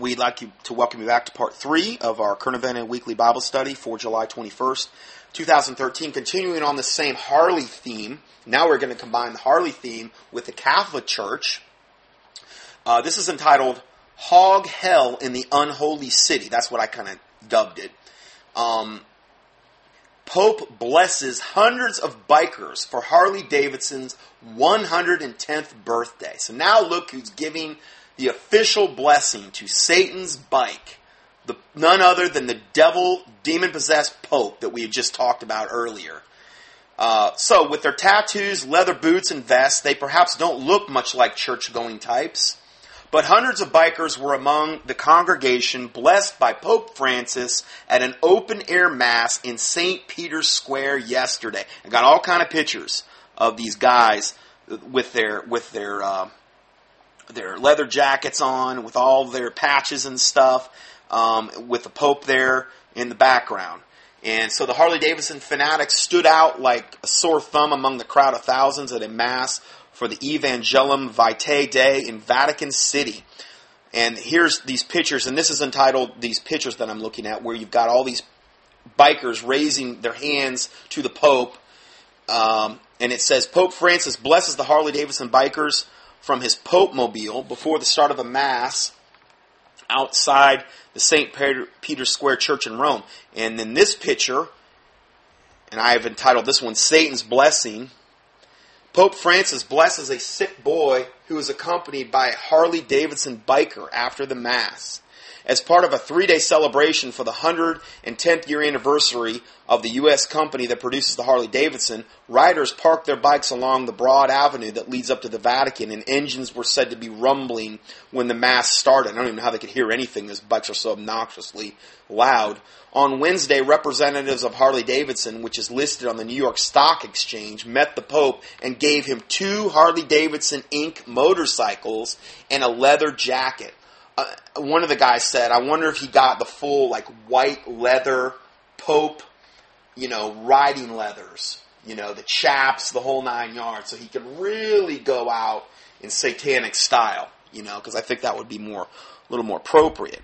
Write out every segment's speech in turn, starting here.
we'd like you to welcome you back to part three of our current event and weekly Bible study for July 21st, 2013. Continuing on the same Harley theme. Now we're going to combine the Harley theme with the Catholic Church. Uh, this is entitled Hog Hell in the Unholy City. That's what I kind of dubbed it. Um, Pope blesses hundreds of bikers for Harley Davidson's 110th birthday. So now look who's giving the official blessing to Satan's bike. The, none other than the devil, demon possessed Pope that we had just talked about earlier. Uh, so, with their tattoos, leather boots, and vests, they perhaps don't look much like church going types. But hundreds of bikers were among the congregation blessed by Pope Francis at an open air mass in St. Peter's Square yesterday. I got all kind of pictures of these guys with their with their uh, their leather jackets on, with all their patches and stuff, um, with the Pope there in the background. And so the Harley Davidson fanatics stood out like a sore thumb among the crowd of thousands at a mass for the Evangelium Vitae Day in Vatican City. And here's these pictures, and this is entitled These Pictures That I'm Looking At, where you've got all these bikers raising their hands to the Pope. Um, and it says Pope Francis blesses the Harley Davidson bikers from his Pope mobile before the start of a Mass outside the St. Peter Square Church in Rome. And in this picture, and I have entitled this one Satan's Blessing, Pope Francis blesses a sick boy who is accompanied by a Harley Davidson biker after the Mass. As part of a three day celebration for the 110th year anniversary of the U.S. company that produces the Harley Davidson, riders parked their bikes along the broad avenue that leads up to the Vatican, and engines were said to be rumbling when the Mass started. I don't even know how they could hear anything, those bikes are so obnoxiously loud. On Wednesday, representatives of Harley Davidson, which is listed on the New York Stock Exchange, met the Pope and gave him two Harley Davidson Inc. motorcycles and a leather jacket. Uh, one of the guys said, I wonder if he got the full, like, white leather Pope, you know, riding leathers, you know, the chaps, the whole nine yards, so he could really go out in satanic style, you know, because I think that would be more, a little more appropriate.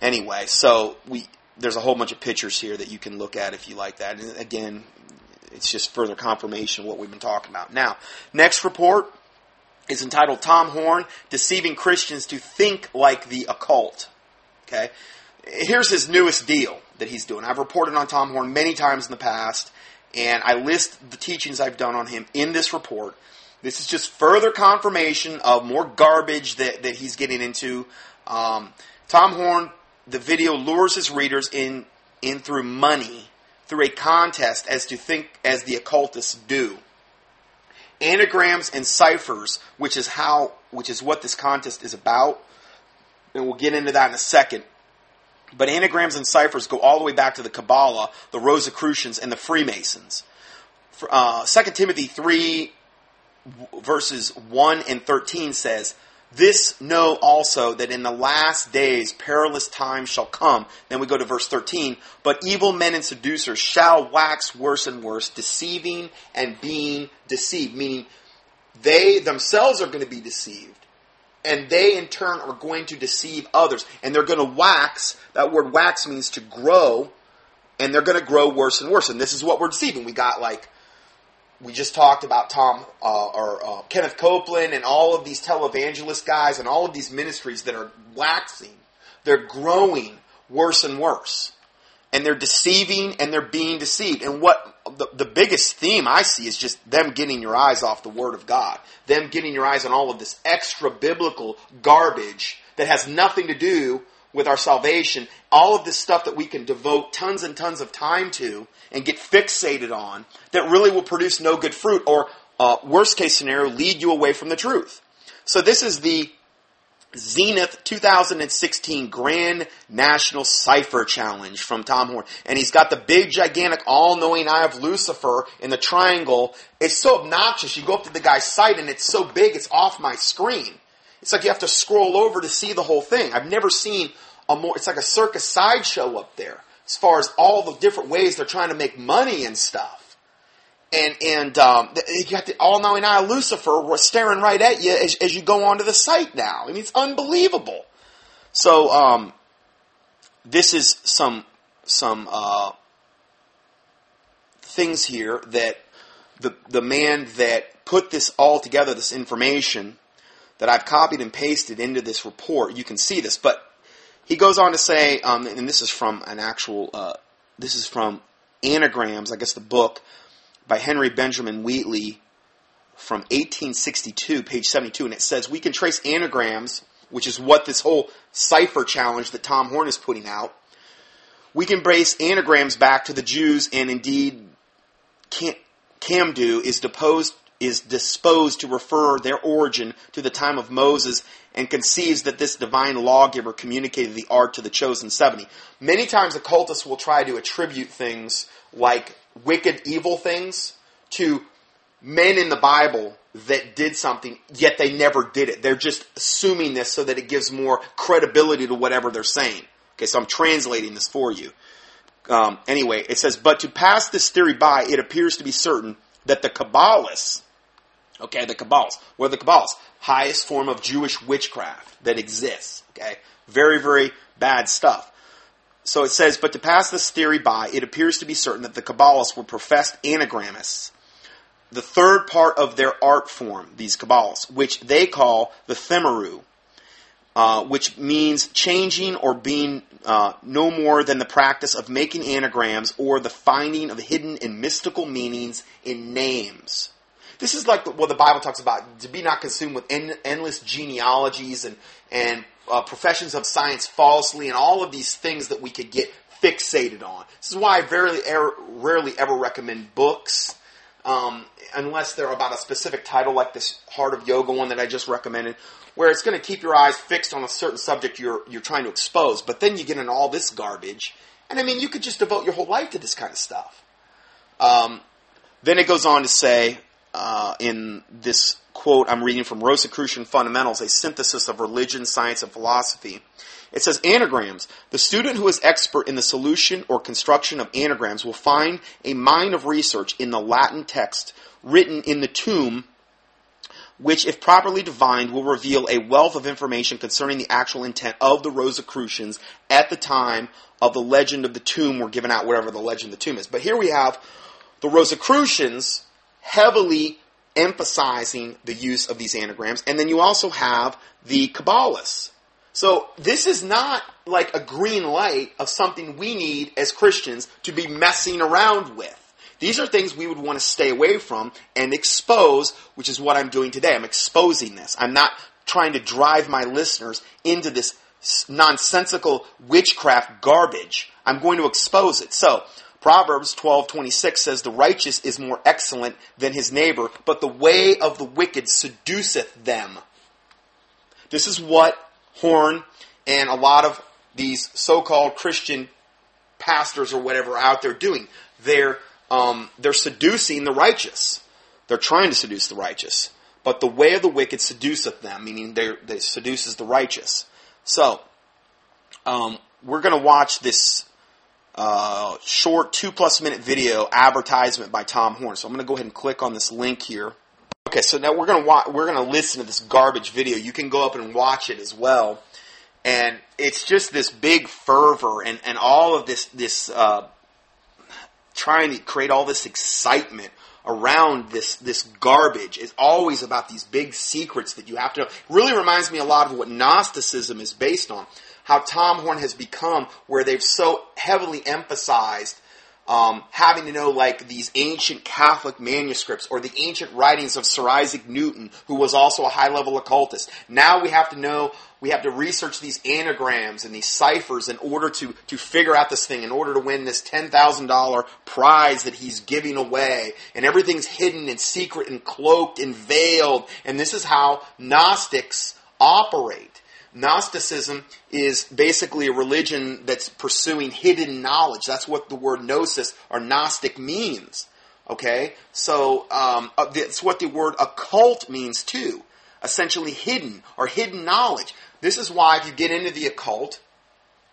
Anyway, so we there's a whole bunch of pictures here that you can look at if you like that. And again, it's just further confirmation of what we've been talking about. Now, next report is entitled Tom Horn Deceiving Christians to Think Like the Occult. Okay? Here's his newest deal that he's doing. I've reported on Tom Horn many times in the past, and I list the teachings I've done on him in this report. This is just further confirmation of more garbage that, that he's getting into. Um, Tom Horn the video lures his readers in in through money, through a contest as to think as the occultists do. Anagrams and ciphers, which is how which is what this contest is about, and we'll get into that in a second. But anagrams and ciphers go all the way back to the Kabbalah, the Rosicrucians, and the Freemasons. Uh, 2 Timothy 3, verses 1 and 13 says, this know also that in the last days perilous times shall come. Then we go to verse 13. But evil men and seducers shall wax worse and worse, deceiving and being deceived. Meaning they themselves are going to be deceived. And they in turn are going to deceive others. And they're going to wax. That word wax means to grow. And they're going to grow worse and worse. And this is what we're deceiving. We got like we just talked about Tom uh, or uh, Kenneth Copeland and all of these televangelist guys and all of these ministries that are waxing. They're growing worse and worse. And they're deceiving and they're being deceived. And what the, the biggest theme I see is just them getting your eyes off the Word of God. Them getting your eyes on all of this extra biblical garbage that has nothing to do with our salvation, all of this stuff that we can devote tons and tons of time to and get fixated on that really will produce no good fruit or, uh, worst case scenario, lead you away from the truth. So this is the Zenith 2016 Grand National Cipher Challenge from Tom Horn. And he's got the big, gigantic, all-knowing eye of Lucifer in the triangle. It's so obnoxious. You go up to the guy's site and it's so big, it's off my screen. It's like you have to scroll over to see the whole thing. I've never seen a more, it's like a circus sideshow up there as far as all the different ways they're trying to make money and stuff. And, and, um, you got the all-knowing eye of Lucifer staring right at you as, as you go onto the site now. I mean, it's unbelievable. So um, this is some some uh, things here that the the man that put this all together, this information that I've copied and pasted into this report. You can see this, but he goes on to say, um, and this is from an actual, uh, this is from Anagrams, I guess the book by Henry Benjamin Wheatley from 1862, page 72, and it says we can trace anagrams, which is what this whole cipher challenge that Tom Horn is putting out. We can trace anagrams back to the Jews, and indeed, Camden is deposed is disposed to refer their origin to the time of Moses and conceives that this divine lawgiver communicated the art to the chosen 70. Many times occultists will try to attribute things like wicked, evil things to men in the Bible that did something, yet they never did it. They're just assuming this so that it gives more credibility to whatever they're saying. Okay, so I'm translating this for you. Um, anyway, it says, but to pass this theory by, it appears to be certain that the Kabbalists, Okay, the Kabbals. What are the Kabbals? Highest form of Jewish witchcraft that exists. Okay, very, very bad stuff. So it says, but to pass this theory by, it appears to be certain that the Kabbalists were professed anagramists. The third part of their art form, these Kabbalists, which they call the Themurah, uh, which means changing or being uh, no more than the practice of making anagrams or the finding of hidden and mystical meanings in names. This is like the, what the Bible talks about to be not consumed with en- endless genealogies and and uh, professions of science falsely and all of these things that we could get fixated on. This is why I very er- rarely ever recommend books. Um, unless they're about a specific title like this Heart of Yoga one that I just recommended, where it's going to keep your eyes fixed on a certain subject you're you're trying to expose. But then you get into all this garbage, and I mean, you could just devote your whole life to this kind of stuff. Um, then it goes on to say, uh, in this quote I'm reading from Rosicrucian Fundamentals, a synthesis of religion, science, and philosophy. It says anagrams. The student who is expert in the solution or construction of anagrams will find a mine of research in the Latin text written in the tomb, which, if properly divined, will reveal a wealth of information concerning the actual intent of the Rosicrucians at the time of the legend of the tomb were given out, whatever the legend of the tomb is. But here we have the Rosicrucians heavily emphasizing the use of these anagrams. And then you also have the Kabbalists. So this is not like a green light of something we need as Christians to be messing around with. These are things we would want to stay away from and expose, which is what I'm doing today. I'm exposing this. I'm not trying to drive my listeners into this nonsensical witchcraft garbage. I'm going to expose it. So, Proverbs 12:26 says the righteous is more excellent than his neighbor, but the way of the wicked seduceth them. This is what Horn and a lot of these so-called Christian pastors or whatever out there doing. They're um, they're seducing the righteous. They're trying to seduce the righteous, but the way of the wicked seduceth them, meaning they seduces the righteous. So um, we're going to watch this uh, short two plus minute video advertisement by Tom Horn. So I'm going to go ahead and click on this link here. Okay, so now we're going to wa- we're going to listen to this garbage video. You can go up and watch it as well, and it's just this big fervor and, and all of this this uh, trying to create all this excitement around this this garbage is always about these big secrets that you have to know. Really reminds me a lot of what Gnosticism is based on how Tom Horn has become, where they've so heavily emphasized um, having to know like these ancient Catholic manuscripts or the ancient writings of Sir Isaac Newton, who was also a high level occultist. Now we have to know, we have to research these anagrams and these ciphers in order to, to figure out this thing, in order to win this $10,000 prize that he's giving away. And everything's hidden and secret and cloaked and veiled. And this is how Gnostics operate. Gnosticism is basically a religion that's pursuing hidden knowledge. That's what the word gnosis or Gnostic means. Okay? So, um, uh, that's what the word occult means too. Essentially hidden or hidden knowledge. This is why if you get into the occult,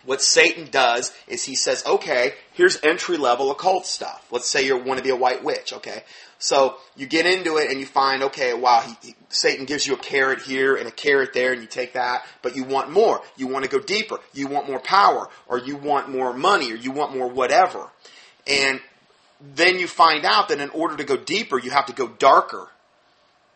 what Satan does is he says, okay, here's entry level occult stuff. Let's say you want to be a white witch, okay? So you get into it and you find, okay, wow, he, he, Satan gives you a carrot here and a carrot there, and you take that, but you want more. You want to go deeper. You want more power, or you want more money, or you want more whatever. And then you find out that in order to go deeper, you have to go darker.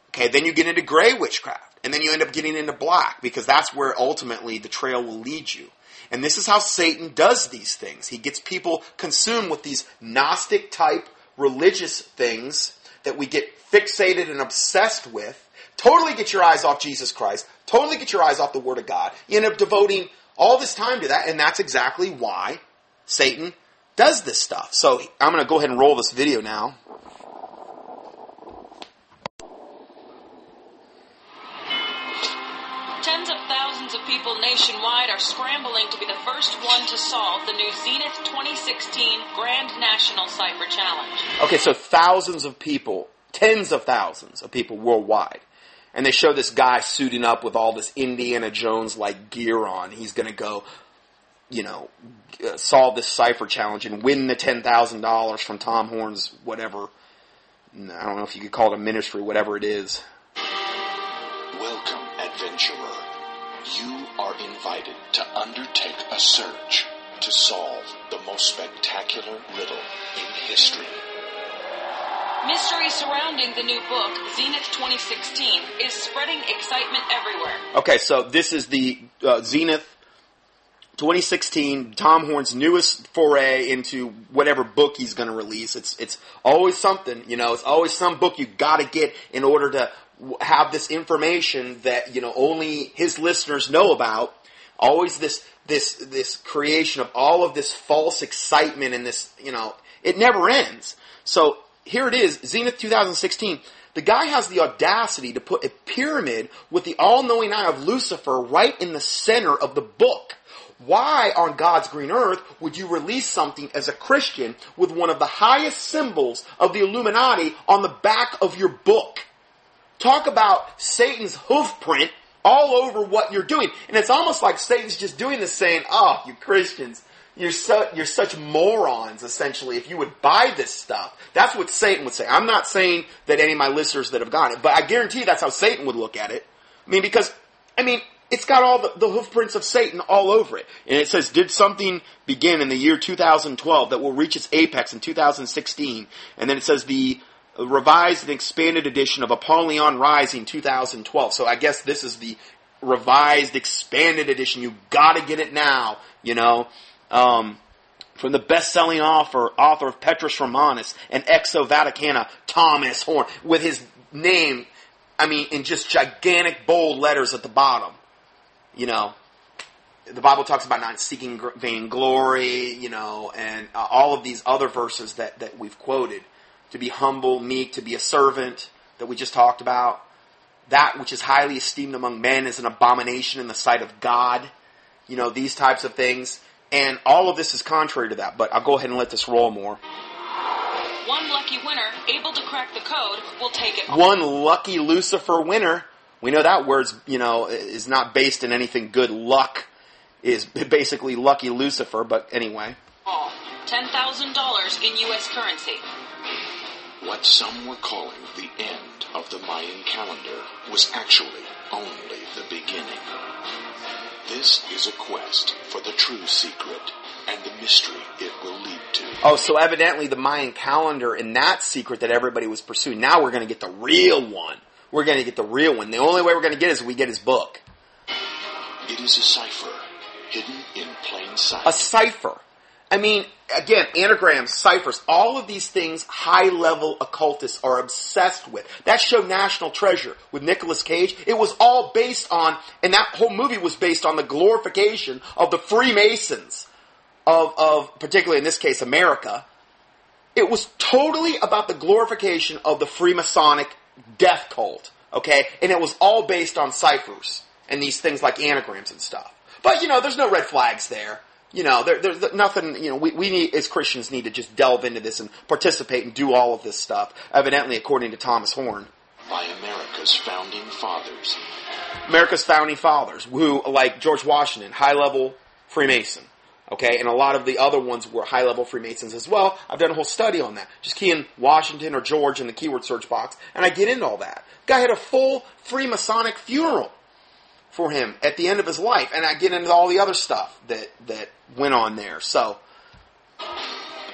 Okay, then you get into gray witchcraft, and then you end up getting into black because that's where ultimately the trail will lead you. And this is how Satan does these things. He gets people consumed with these Gnostic type religious things that we get fixated and obsessed with. Totally get your eyes off Jesus Christ. Totally get your eyes off the Word of God. You end up devoting all this time to that, and that's exactly why Satan does this stuff. So I'm going to go ahead and roll this video now. Tens of thousands of people nationwide are scrambling to be the first one to solve the new Zenith 2016 Grand National Cipher Challenge. Okay, so thousands of people, tens of thousands of people worldwide. And they show this guy suiting up with all this Indiana Jones like gear on. He's going to go, you know, uh, solve this cipher challenge and win the $10,000 from Tom Horn's whatever. I don't know if you could call it a ministry, whatever it is. Welcome, adventurer. You are invited to undertake a search to solve the most spectacular riddle in history. Mystery surrounding the new book, Zenith 2016, is spreading excitement everywhere. Okay, so this is the uh, Zenith 2016, Tom Horn's newest foray into whatever book he's going to release. It's it's always something, you know. It's always some book you got to get in order to have this information that you know only his listeners know about. Always this this this creation of all of this false excitement and this you know it never ends. So here it is, Zenith 2016. The guy has the audacity to put a pyramid with the all-knowing eye of Lucifer right in the center of the book. Why on God's green earth would you release something as a Christian with one of the highest symbols of the Illuminati on the back of your book? Talk about Satan's hoofprint all over what you're doing. And it's almost like Satan's just doing this saying, oh, you Christians, you're so, you're such morons, essentially, if you would buy this stuff. That's what Satan would say. I'm not saying that any of my listeners that have gotten it, but I guarantee that's how Satan would look at it. I mean, because, I mean, it's got all the, the hoofprints of Satan all over it. And it says, did something begin in the year 2012 that will reach its apex in 2016? And then it says the revised and expanded edition of Apollyon Rising 2012. So I guess this is the revised, expanded edition. You gotta get it now, you know. Um, from the best-selling author, author of Petrus Romanus and Exo Vaticana, Thomas Horn, with his name, I mean, in just gigantic bold letters at the bottom. You know, the Bible talks about not seeking gr- vain glory, you know, and uh, all of these other verses that, that we've quoted. To be humble, meek, to be a servant that we just talked about. That which is highly esteemed among men is an abomination in the sight of God. You know, these types of things. And all of this is contrary to that, but I'll go ahead and let this roll more. One lucky winner able to crack the code will take it. One lucky Lucifer winner. We know that word's, you know, is not based in anything good. Luck is basically lucky Lucifer, but anyway. all. $10,000 in U.S. currency. What some were calling the end of the Mayan calendar was actually only the beginning. This is a quest for the true secret and the mystery it will lead to. Oh, so evidently the Mayan calendar and that secret that everybody was pursuing. Now we're going to get the real one. We're going to get the real one. The only way we're going to get it is if we get his book. It is a cipher hidden in plain sight. A cipher. I mean, again, anagrams, ciphers, all of these things high level occultists are obsessed with. That show National Treasure with Nicolas Cage, it was all based on, and that whole movie was based on the glorification of the Freemasons of, of particularly in this case, America. It was totally about the glorification of the Freemasonic death cult, okay? And it was all based on ciphers and these things like anagrams and stuff. But, you know, there's no red flags there. You know, there, there's nothing, you know, we, we need, as Christians need to just delve into this and participate and do all of this stuff, evidently according to Thomas Horn. by America's founding fathers. America's founding fathers, who, like George Washington, high level Freemason. Okay, and a lot of the other ones were high level Freemasons as well. I've done a whole study on that. Just key in Washington or George in the keyword search box, and I get into all that. Guy had a full Freemasonic funeral for him at the end of his life, and I get into all the other stuff that that went on there. So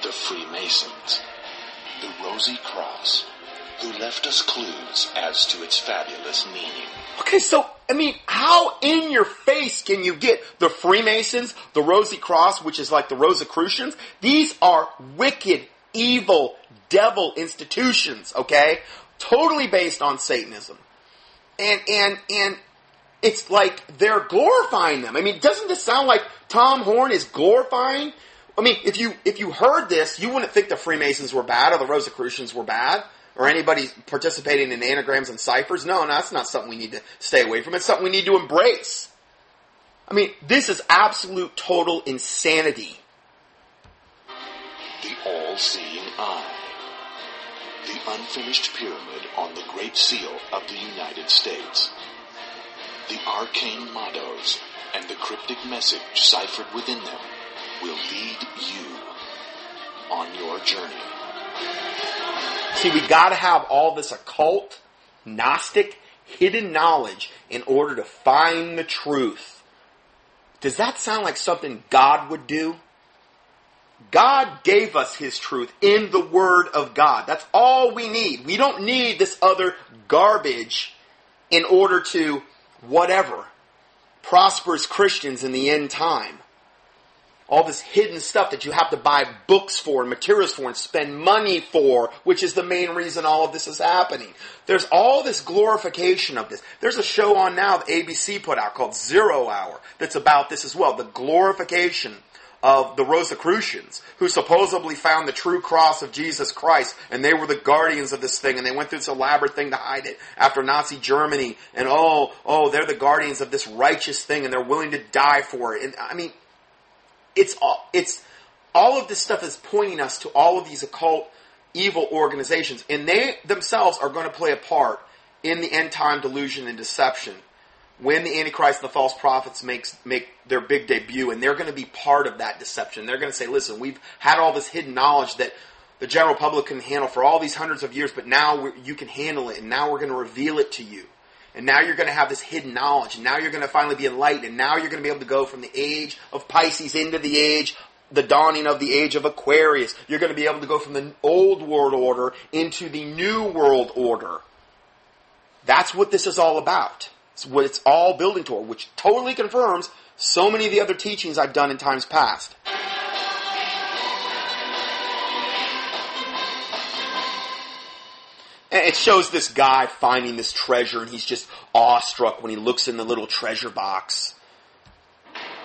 The Freemasons. The Rosy Cross. Who left us clues as to its fabulous meaning. Okay, so, I mean, how in your face can you get the Freemasons, the Rosy Cross, which is like the Rosicrucians? These are wicked, evil, devil institutions, okay? Totally based on Satanism. And, and, and it's like they're glorifying them. I mean, doesn't this sound like Tom Horn is glorifying? I mean, if you, if you heard this, you wouldn't think the Freemasons were bad or the Rosicrucians were bad or anybody participating in anagrams and ciphers. No, no, that's not something we need to stay away from. It's something we need to embrace. I mean, this is absolute total insanity. The all-seeing eye. The unfinished pyramid on the Great Seal of the United States. The arcane mottos and the cryptic message ciphered within them will lead you on your journey. See, we gotta have all this occult, Gnostic, hidden knowledge in order to find the truth. Does that sound like something God would do? God gave us His truth in the Word of God. That's all we need. We don't need this other garbage in order to whatever prosper as Christians in the end time. All this hidden stuff that you have to buy books for and materials for and spend money for, which is the main reason all of this is happening. There's all this glorification of this. There's a show on now that ABC put out called Zero Hour that's about this as well. The glorification of the Rosicrucians, who supposedly found the true cross of Jesus Christ, and they were the guardians of this thing, and they went through this elaborate thing to hide it after Nazi Germany, and oh, oh, they're the guardians of this righteous thing, and they're willing to die for it. And I mean, it's all, it's, all of this stuff is pointing us to all of these occult evil organizations, and they themselves are going to play a part in the end time delusion and deception when the Antichrist and the false prophets makes make their big debut, and they're going to be part of that deception. They're going to say, "Listen, we've had all this hidden knowledge that the general public can handle for all these hundreds of years, but now you can handle it, and now we're going to reveal it to you." And now you're going to have this hidden knowledge, and now you're going to finally be enlightened, and now you're going to be able to go from the age of Pisces into the age, the dawning of the age of Aquarius. You're going to be able to go from the old world order into the new world order. That's what this is all about. It's what it's all building toward, which totally confirms so many of the other teachings I've done in times past. And it shows this guy finding this treasure, and he's just awestruck when he looks in the little treasure box.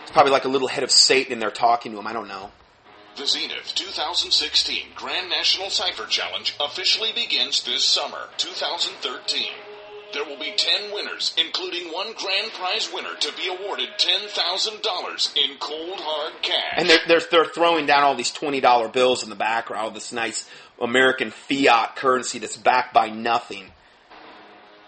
It's probably like a little head of Satan in there talking to him. I don't know. The Zenith 2016 Grand National Cipher Challenge officially begins this summer, 2013. There will be 10 winners, including one grand prize winner to be awarded $10,000 in cold hard cash. And they're, they're, they're throwing down all these $20 bills in the background, all this nice American fiat currency that's backed by nothing.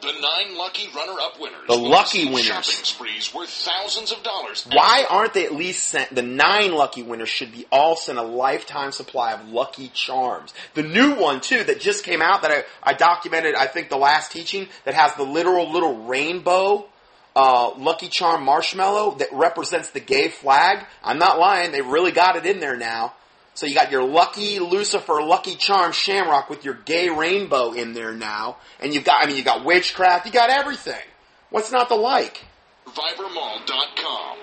The nine lucky runner-up winners The lucky winners. shopping sprees worth thousands of dollars. Why aren't they at least sent, the nine lucky winners should be all sent a lifetime supply of Lucky Charms. The new one too that just came out that I, I documented, I think the last teaching, that has the literal little rainbow, uh, Lucky Charm marshmallow that represents the gay flag. I'm not lying, they really got it in there now. So you got your Lucky Lucifer, Lucky Charm Shamrock with your gay rainbow in there now. And you've got, I mean, you got witchcraft, you got everything. What's not to like? ViberMall.com.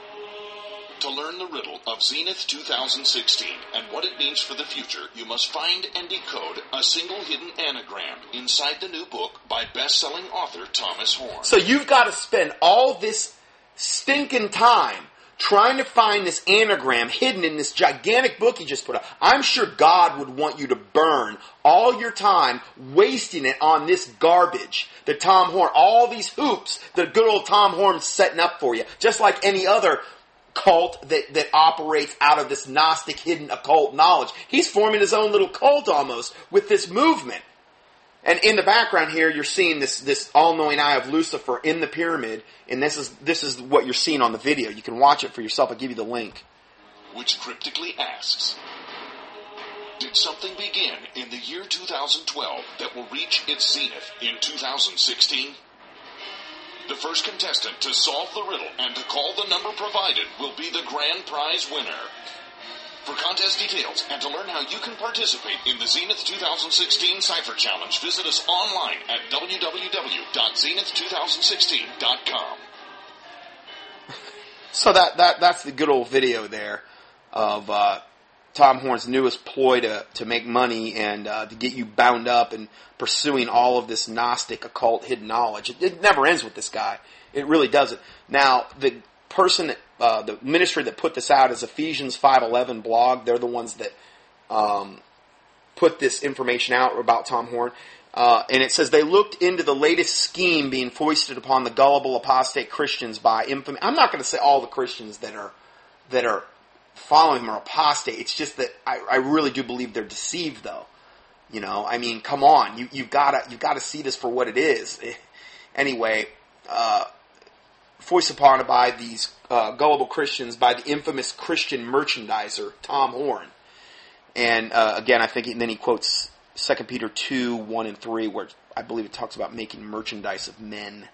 To learn the riddle of Zenith 2016 and what it means for the future, you must find and decode a single hidden anagram inside the new book by best-selling author Thomas Horn. So you've got to spend all this stinking time trying to find this anagram hidden in this gigantic book he just put up. I'm sure God would want you to burn all your time wasting it on this garbage that Tom Horn, all these hoops that good old Tom Horn's setting up for you, just like any other cult that, that operates out of this Gnostic hidden occult knowledge. He's forming his own little cult almost with this movement. And in the background here, you're seeing this, this all-knowing eye of Lucifer in the pyramid, and this is, this is what you're seeing on the video. You can watch it for yourself. I'll give you the link. which cryptically asks, did something begin in the year 2012 that will reach its zenith in 2016? The first contestant to solve the riddle and to call the number provided will be the grand prize winner. For contest details and to learn how you can participate in the Zenith 2016 Cipher Challenge, visit us online at www.zenith2016.com. So that, that that's the good old video there of uh, Tom Horn's newest ploy to, to make money and uh, to get you bound up and pursuing all of this Gnostic occult hidden knowledge. It, it never ends with this guy. It really doesn't. Now, the person that, uh, the ministry that put this out is Ephesians 5.11 blog. They're the ones that um, put this information out about Tom Horn. Uh, and it says they looked into the latest scheme being foisted upon the gullible apostate Christians by infamy. I'm not going to say all the Christians that are that are following him are apostate. It's just that I, I really do believe they're deceived, though. You know, I mean, come on, you you've got to you've got to see this for what it is. anyway, uh, foisted upon by these uh, gullible Christians by the infamous Christian merchandiser Tom Horn, and uh, again, I think he, then he quotes Second Peter two one and three, where I believe it talks about making merchandise of men.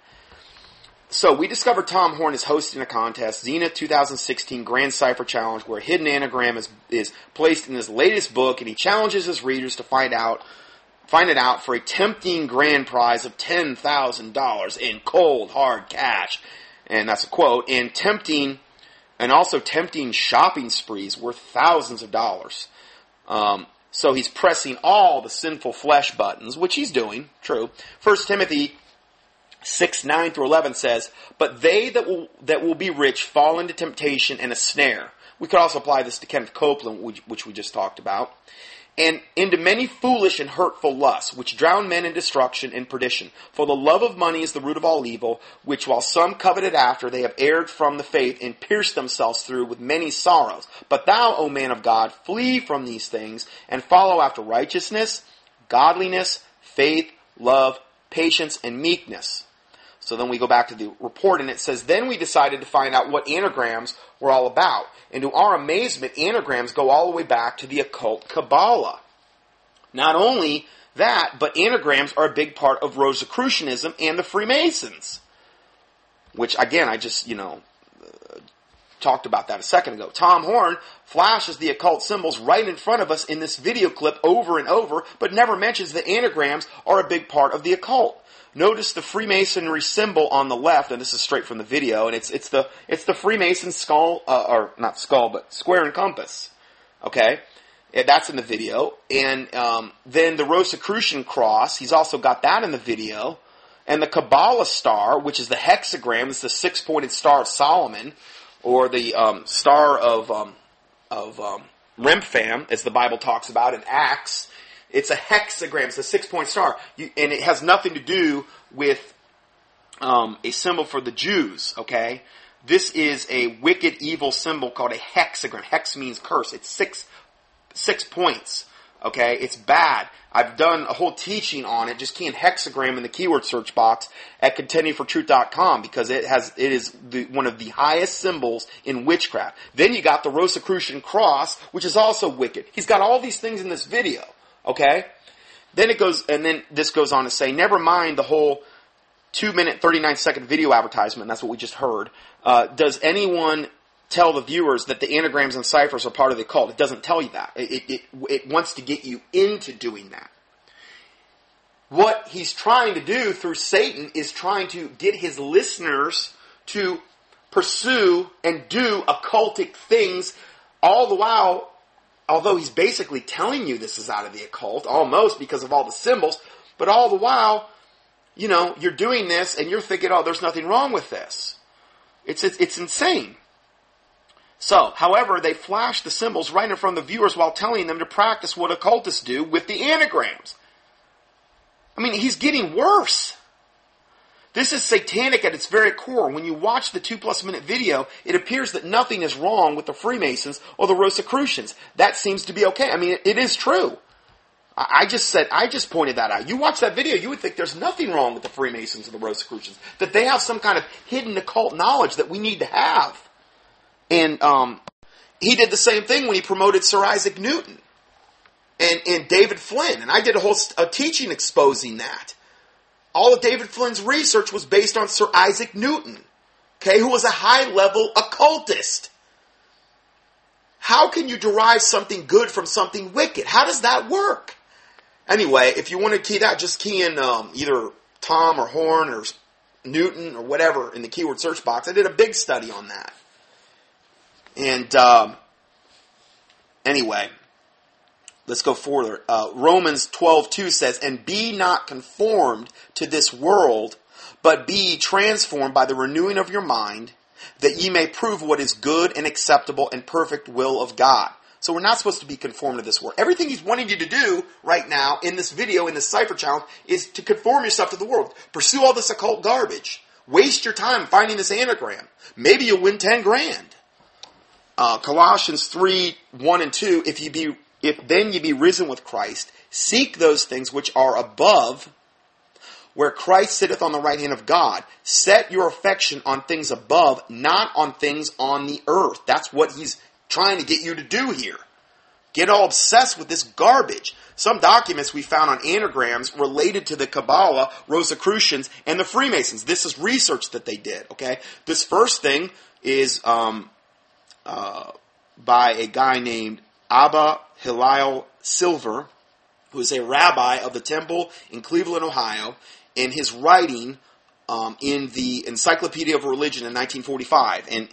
So we discovered Tom Horn is hosting a contest, Zenith 2016 Grand Cipher Challenge, where a hidden anagram is, is placed in his latest book, and he challenges his readers to find out find it out for a tempting grand prize of ten thousand dollars in cold hard cash, and that's a quote. And tempting, and also tempting shopping sprees worth thousands of dollars. Um, so he's pressing all the sinful flesh buttons, which he's doing. True. First Timothy 6, 9 through 11 says, But they that will, that will be rich fall into temptation and a snare. We could also apply this to Kenneth Copeland, which, which we just talked about. And into many foolish and hurtful lusts, which drown men in destruction and perdition. For the love of money is the root of all evil, which while some coveted after, they have erred from the faith and pierced themselves through with many sorrows. But thou, O man of God, flee from these things and follow after righteousness, godliness, faith, love, patience, and meekness so then we go back to the report and it says, then we decided to find out what anagrams were all about. And to our amazement, anagrams go all the way back to the occult Kabbalah. Not only that, but anagrams are a big part of Rosicrucianism and the Freemasons. Which again, I just, you know, uh, talked about that a second ago. Tom Horn flashes the occult symbols right in front of us in this video clip over and over, but never mentions that anagrams are a big part of the occult. Notice the Freemasonry symbol on the left, and this is straight from the video, and it's it's the it's the Freemason skull, uh, or not skull, but square and compass. Okay, yeah, that's in the video, and um, then the Rosicrucian cross. He's also got that in the video, and the Kabbalah star, which is the hexagram, is the six-pointed star of Solomon, or the um, star of um, of um, Remphan, as the Bible talks about in Acts. It's a hexagram. It's a six point star. You, and it has nothing to do with um, a symbol for the Jews, okay? This is a wicked, evil symbol called a hexagram. Hex means curse. It's six, six points, okay? It's bad. I've done a whole teaching on it. Just key in hexagram in the keyword search box at contendingfortruth.com because it has, it is the, one of the highest symbols in witchcraft. Then you got the Rosicrucian cross, which is also wicked. He's got all these things in this video. Okay? Then it goes, and then this goes on to say, never mind the whole two minute, 39 second video advertisement. That's what we just heard. Uh, does anyone tell the viewers that the anagrams and ciphers are part of the cult? It doesn't tell you that. It, it, it wants to get you into doing that. What he's trying to do through Satan is trying to get his listeners to pursue and do occultic things all the while although he's basically telling you this is out of the occult, almost because of all the symbols, but all the while, you know, you're doing this and you're thinking, oh, there's nothing wrong with this. It's, it's, it's insane. So, however, they flash the symbols right in front of the viewers while telling them to practice what occultists do with the anagrams. I mean, he's getting worse. This is satanic at its very core. When you watch the two plus minute video, it appears that nothing is wrong with the Freemasons or the Rosicrucians. That seems to be okay. I mean, it is true. I just said, I just pointed that out. You watch that video, you would think there's nothing wrong with the Freemasons or the Rosicrucians. That they have some kind of hidden occult knowledge that we need to have. And, um, he did the same thing when he promoted Sir Isaac Newton and, and David Flynn. And I did a whole a teaching exposing that. All of David Flynn's research was based on Sir Isaac Newton, okay, who was a high level occultist. How can you derive something good from something wicked? How does that work? Anyway, if you want to key that, just key in um, either Tom or Horn or Newton or whatever in the keyword search box. I did a big study on that. And um, anyway, let's go further. Uh, Romans 12, 2 says, And be not conformed to this world, but be transformed by the renewing of your mind, that ye may prove what is good and acceptable and perfect will of God. So we're not supposed to be conformed to this world. Everything he's wanting you to do right now in this video, in this cipher challenge, is to conform yourself to the world. Pursue all this occult garbage. Waste your time finding this anagram. Maybe you'll win 10 grand. Uh, Colossians 3, 1 and 2, if you be, if then ye be risen with Christ, seek those things which are above, where Christ sitteth on the right hand of God. Set your affection on things above, not on things on the earth. That's what he's trying to get you to do here. Get all obsessed with this garbage. Some documents we found on anagrams related to the Kabbalah, Rosicrucians, and the Freemasons. This is research that they did. Okay, this first thing is um, uh, by a guy named Abba Hillel Silver, who is a rabbi of the temple in Cleveland, Ohio. In his writing um, in the Encyclopedia of Religion in 1945, and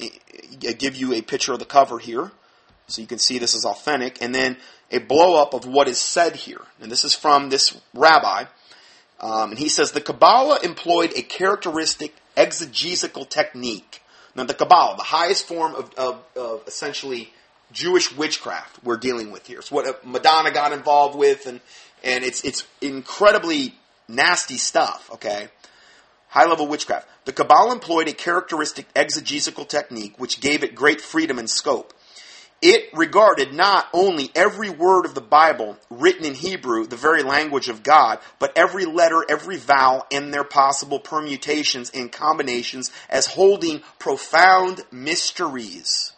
I give you a picture of the cover here, so you can see this is authentic, and then a blow up of what is said here. And this is from this rabbi, um, and he says the Kabbalah employed a characteristic exegetical technique. Now, the Kabbalah, the highest form of, of, of essentially Jewish witchcraft, we're dealing with here. It's what uh, Madonna got involved with, and and it's it's incredibly nasty stuff. Okay, high level witchcraft. The Kabbalah employed a characteristic exegetical technique which gave it great freedom and scope. It regarded not only every word of the Bible written in Hebrew, the very language of God, but every letter, every vowel, and their possible permutations and combinations as holding profound mysteries.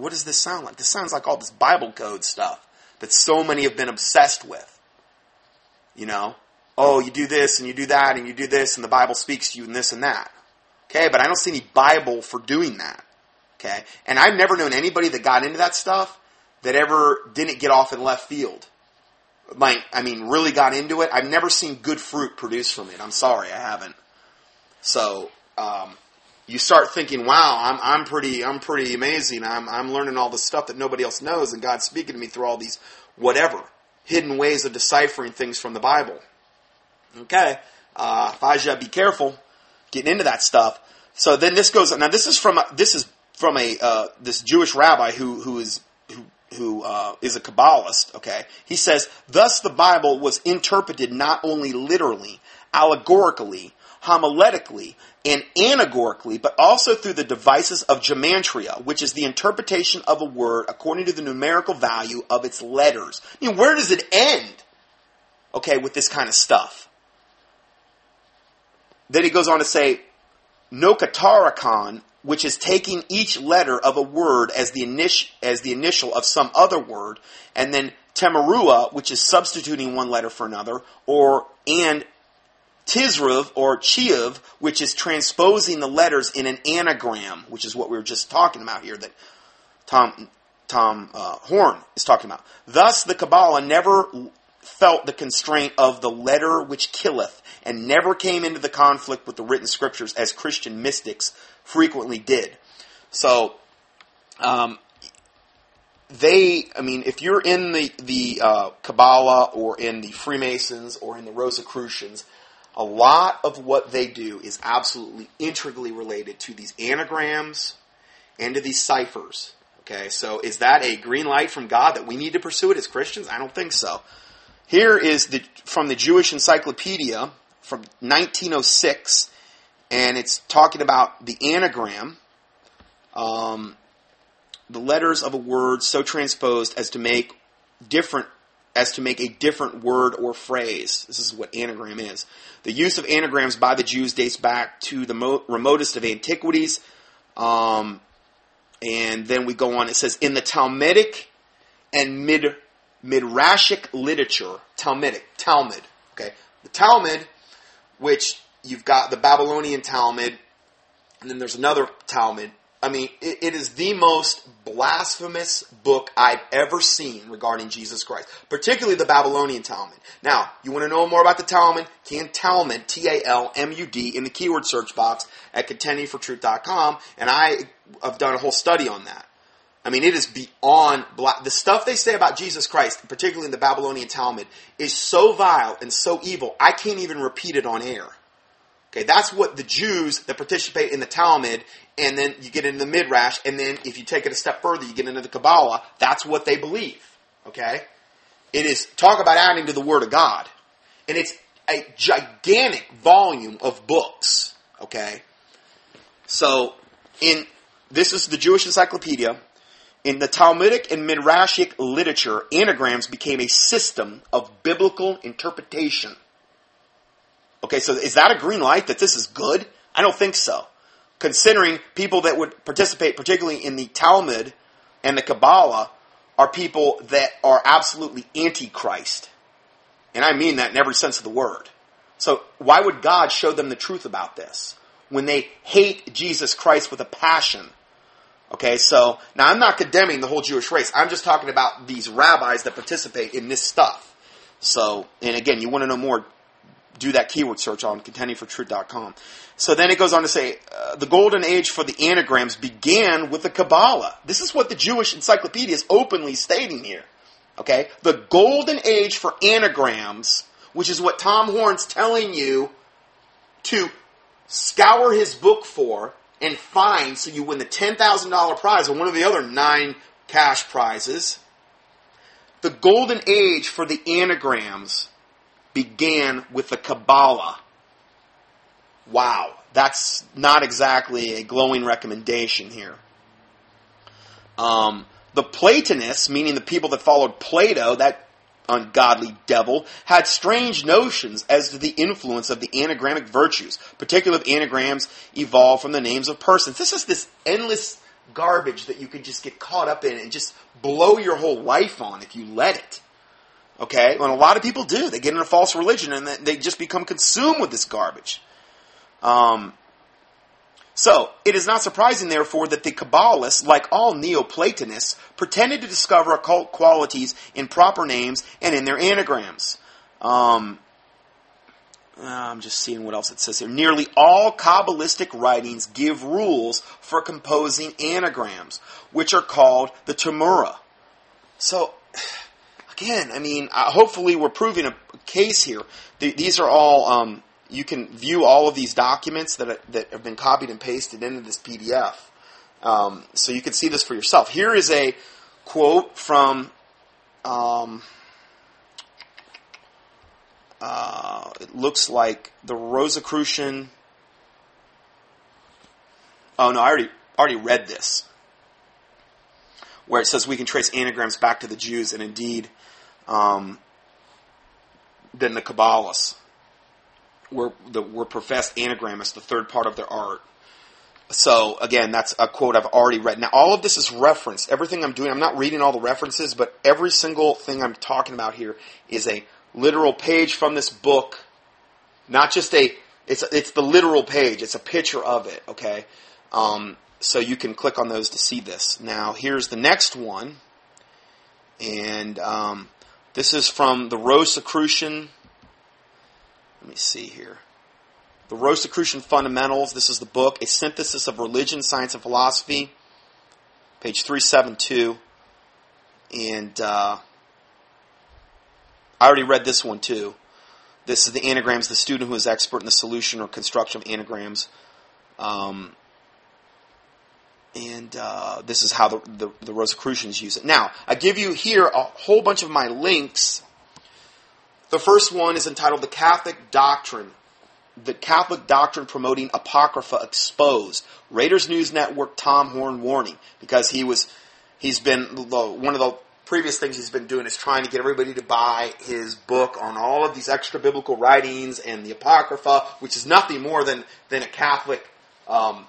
What does this sound like? This sounds like all this Bible code stuff that so many have been obsessed with. You know? oh, you do this and you do that and you do this and the Bible speaks to you and this and that. Okay, but I don't see any Bible for doing that. Okay, and I've never known anybody that got into that stuff that ever didn't get off in left field. Like, I mean, really got into it. I've never seen good fruit produced from it. I'm sorry, I haven't. So, um, you start thinking, wow, I'm, I'm pretty, I'm pretty amazing. I'm, I'm learning all the stuff that nobody else knows and God's speaking to me through all these whatever hidden ways of deciphering things from the Bible. Okay, uh, Faja, be careful getting into that stuff. So then this goes. Now this is from this is from a uh, this Jewish rabbi who who is who who uh, is a Kabbalist. Okay, he says, thus the Bible was interpreted not only literally, allegorically, homiletically, and anagogically, but also through the devices of gematria, which is the interpretation of a word according to the numerical value of its letters. I mean, where does it end? Okay, with this kind of stuff. Then he goes on to say, Nokatarikon, which is taking each letter of a word as the, as the initial of some other word, and then Temurah, which is substituting one letter for another, or and Tisruv or Chiv, which is transposing the letters in an anagram, which is what we were just talking about here that Tom Tom uh, Horn is talking about. Thus, the Kabbalah never felt the constraint of the letter which killeth, and never came into the conflict with the written scriptures as Christian mystics frequently did. So, um, they, I mean, if you're in the the uh, Kabbalah or in the Freemasons or in the Rosicrucians, a lot of what they do is absolutely integrally related to these anagrams and to these ciphers. Okay, so is that a green light from God that we need to pursue it as Christians? I don't think so. Here is the from the Jewish Encyclopedia from 1906, and it's talking about the anagram, um, the letters of a word so transposed as to make different as to make a different word or phrase. This is what anagram is. The use of anagrams by the Jews dates back to the mo- remotest of antiquities. Um, and then we go on. It says in the Talmudic and mid midrashic literature, Talmudic, Talmud. Okay, the Talmud, which you've got the Babylonian Talmud, and then there's another Talmud. I mean, it, it is the most blasphemous book I've ever seen regarding Jesus Christ, particularly the Babylonian Talmud. Now, you want to know more about the Talmud? Can Talmud, T-A-L-M-U-D, in the keyword search box at contendingfortruth.com, and I have done a whole study on that. I mean, it is beyond. The stuff they say about Jesus Christ, particularly in the Babylonian Talmud, is so vile and so evil, I can't even repeat it on air. Okay, that's what the Jews that participate in the Talmud, and then you get into the Midrash, and then if you take it a step further, you get into the Kabbalah. That's what they believe. Okay, it is talk about adding to the Word of God, and it's a gigantic volume of books. Okay, so in this is the Jewish Encyclopedia. In the Talmudic and Midrashic literature, anagrams became a system of biblical interpretation. Okay, so is that a green light that this is good? I don't think so. Considering people that would participate, particularly in the Talmud and the Kabbalah, are people that are absolutely antichrist. And I mean that in every sense of the word. So why would God show them the truth about this? When they hate Jesus Christ with a passion. Okay, so now I'm not condemning the whole Jewish race. I'm just talking about these rabbis that participate in this stuff. So, and again, you want to know more, do that keyword search on contendingfortruth.com. So then it goes on to say, uh, the golden age for the anagrams began with the Kabbalah. This is what the Jewish encyclopedia is openly stating here. Okay? The golden age for anagrams, which is what Tom Horn's telling you to scour his book for and find so you win the $10,000 prize or one of the other nine cash prizes. The golden age for the anagrams began with the Kabbalah. Wow, that's not exactly a glowing recommendation here. Um, the Platonists, meaning the people that followed Plato, that ungodly devil, had strange notions as to the influence of the anagrammic virtues, particularly anagrams evolved from the names of persons. This is this endless garbage that you could just get caught up in and just blow your whole life on if you let it. Okay? And a lot of people do. They get into false religion and they just become consumed with this garbage. Um, so, it is not surprising, therefore, that the Kabbalists, like all Neoplatonists, pretended to discover occult qualities in proper names and in their anagrams. Um, I'm just seeing what else it says here. Nearly all Kabbalistic writings give rules for composing anagrams, which are called the Temurah. So, again, I mean, uh, hopefully we're proving a case here. these are all um, you can view all of these documents that, that have been copied and pasted into this PDF. Um, so you can see this for yourself. Here is a quote from, um, uh, it looks like the Rosicrucian. Oh no, I already already read this, where it says we can trace anagrams back to the Jews, and indeed, um, then the Kabbalists were the were professed anagramists, the third part of their art. So again, that's a quote I've already read. Now all of this is referenced. Everything I'm doing, I'm not reading all the references, but every single thing I'm talking about here is a literal page from this book. Not just a it's it's the literal page. It's a picture of it. Okay, um, so you can click on those to see this. Now here's the next one, and um, this is from the Rosicrucian let me see here. The Rosicrucian Fundamentals. This is the book, A Synthesis of Religion, Science, and Philosophy, page 372. And uh, I already read this one too. This is the anagrams, the student who is expert in the solution or construction of anagrams. Um, and uh, this is how the, the, the Rosicrucians use it. Now, I give you here a whole bunch of my links the first one is entitled The Catholic Doctrine. The Catholic Doctrine Promoting Apocrypha Exposed. Raiders News Network Tom Horn warning. Because he was, he's been, one of the previous things he's been doing is trying to get everybody to buy his book on all of these extra biblical writings and the Apocrypha, which is nothing more than, than a Catholic um,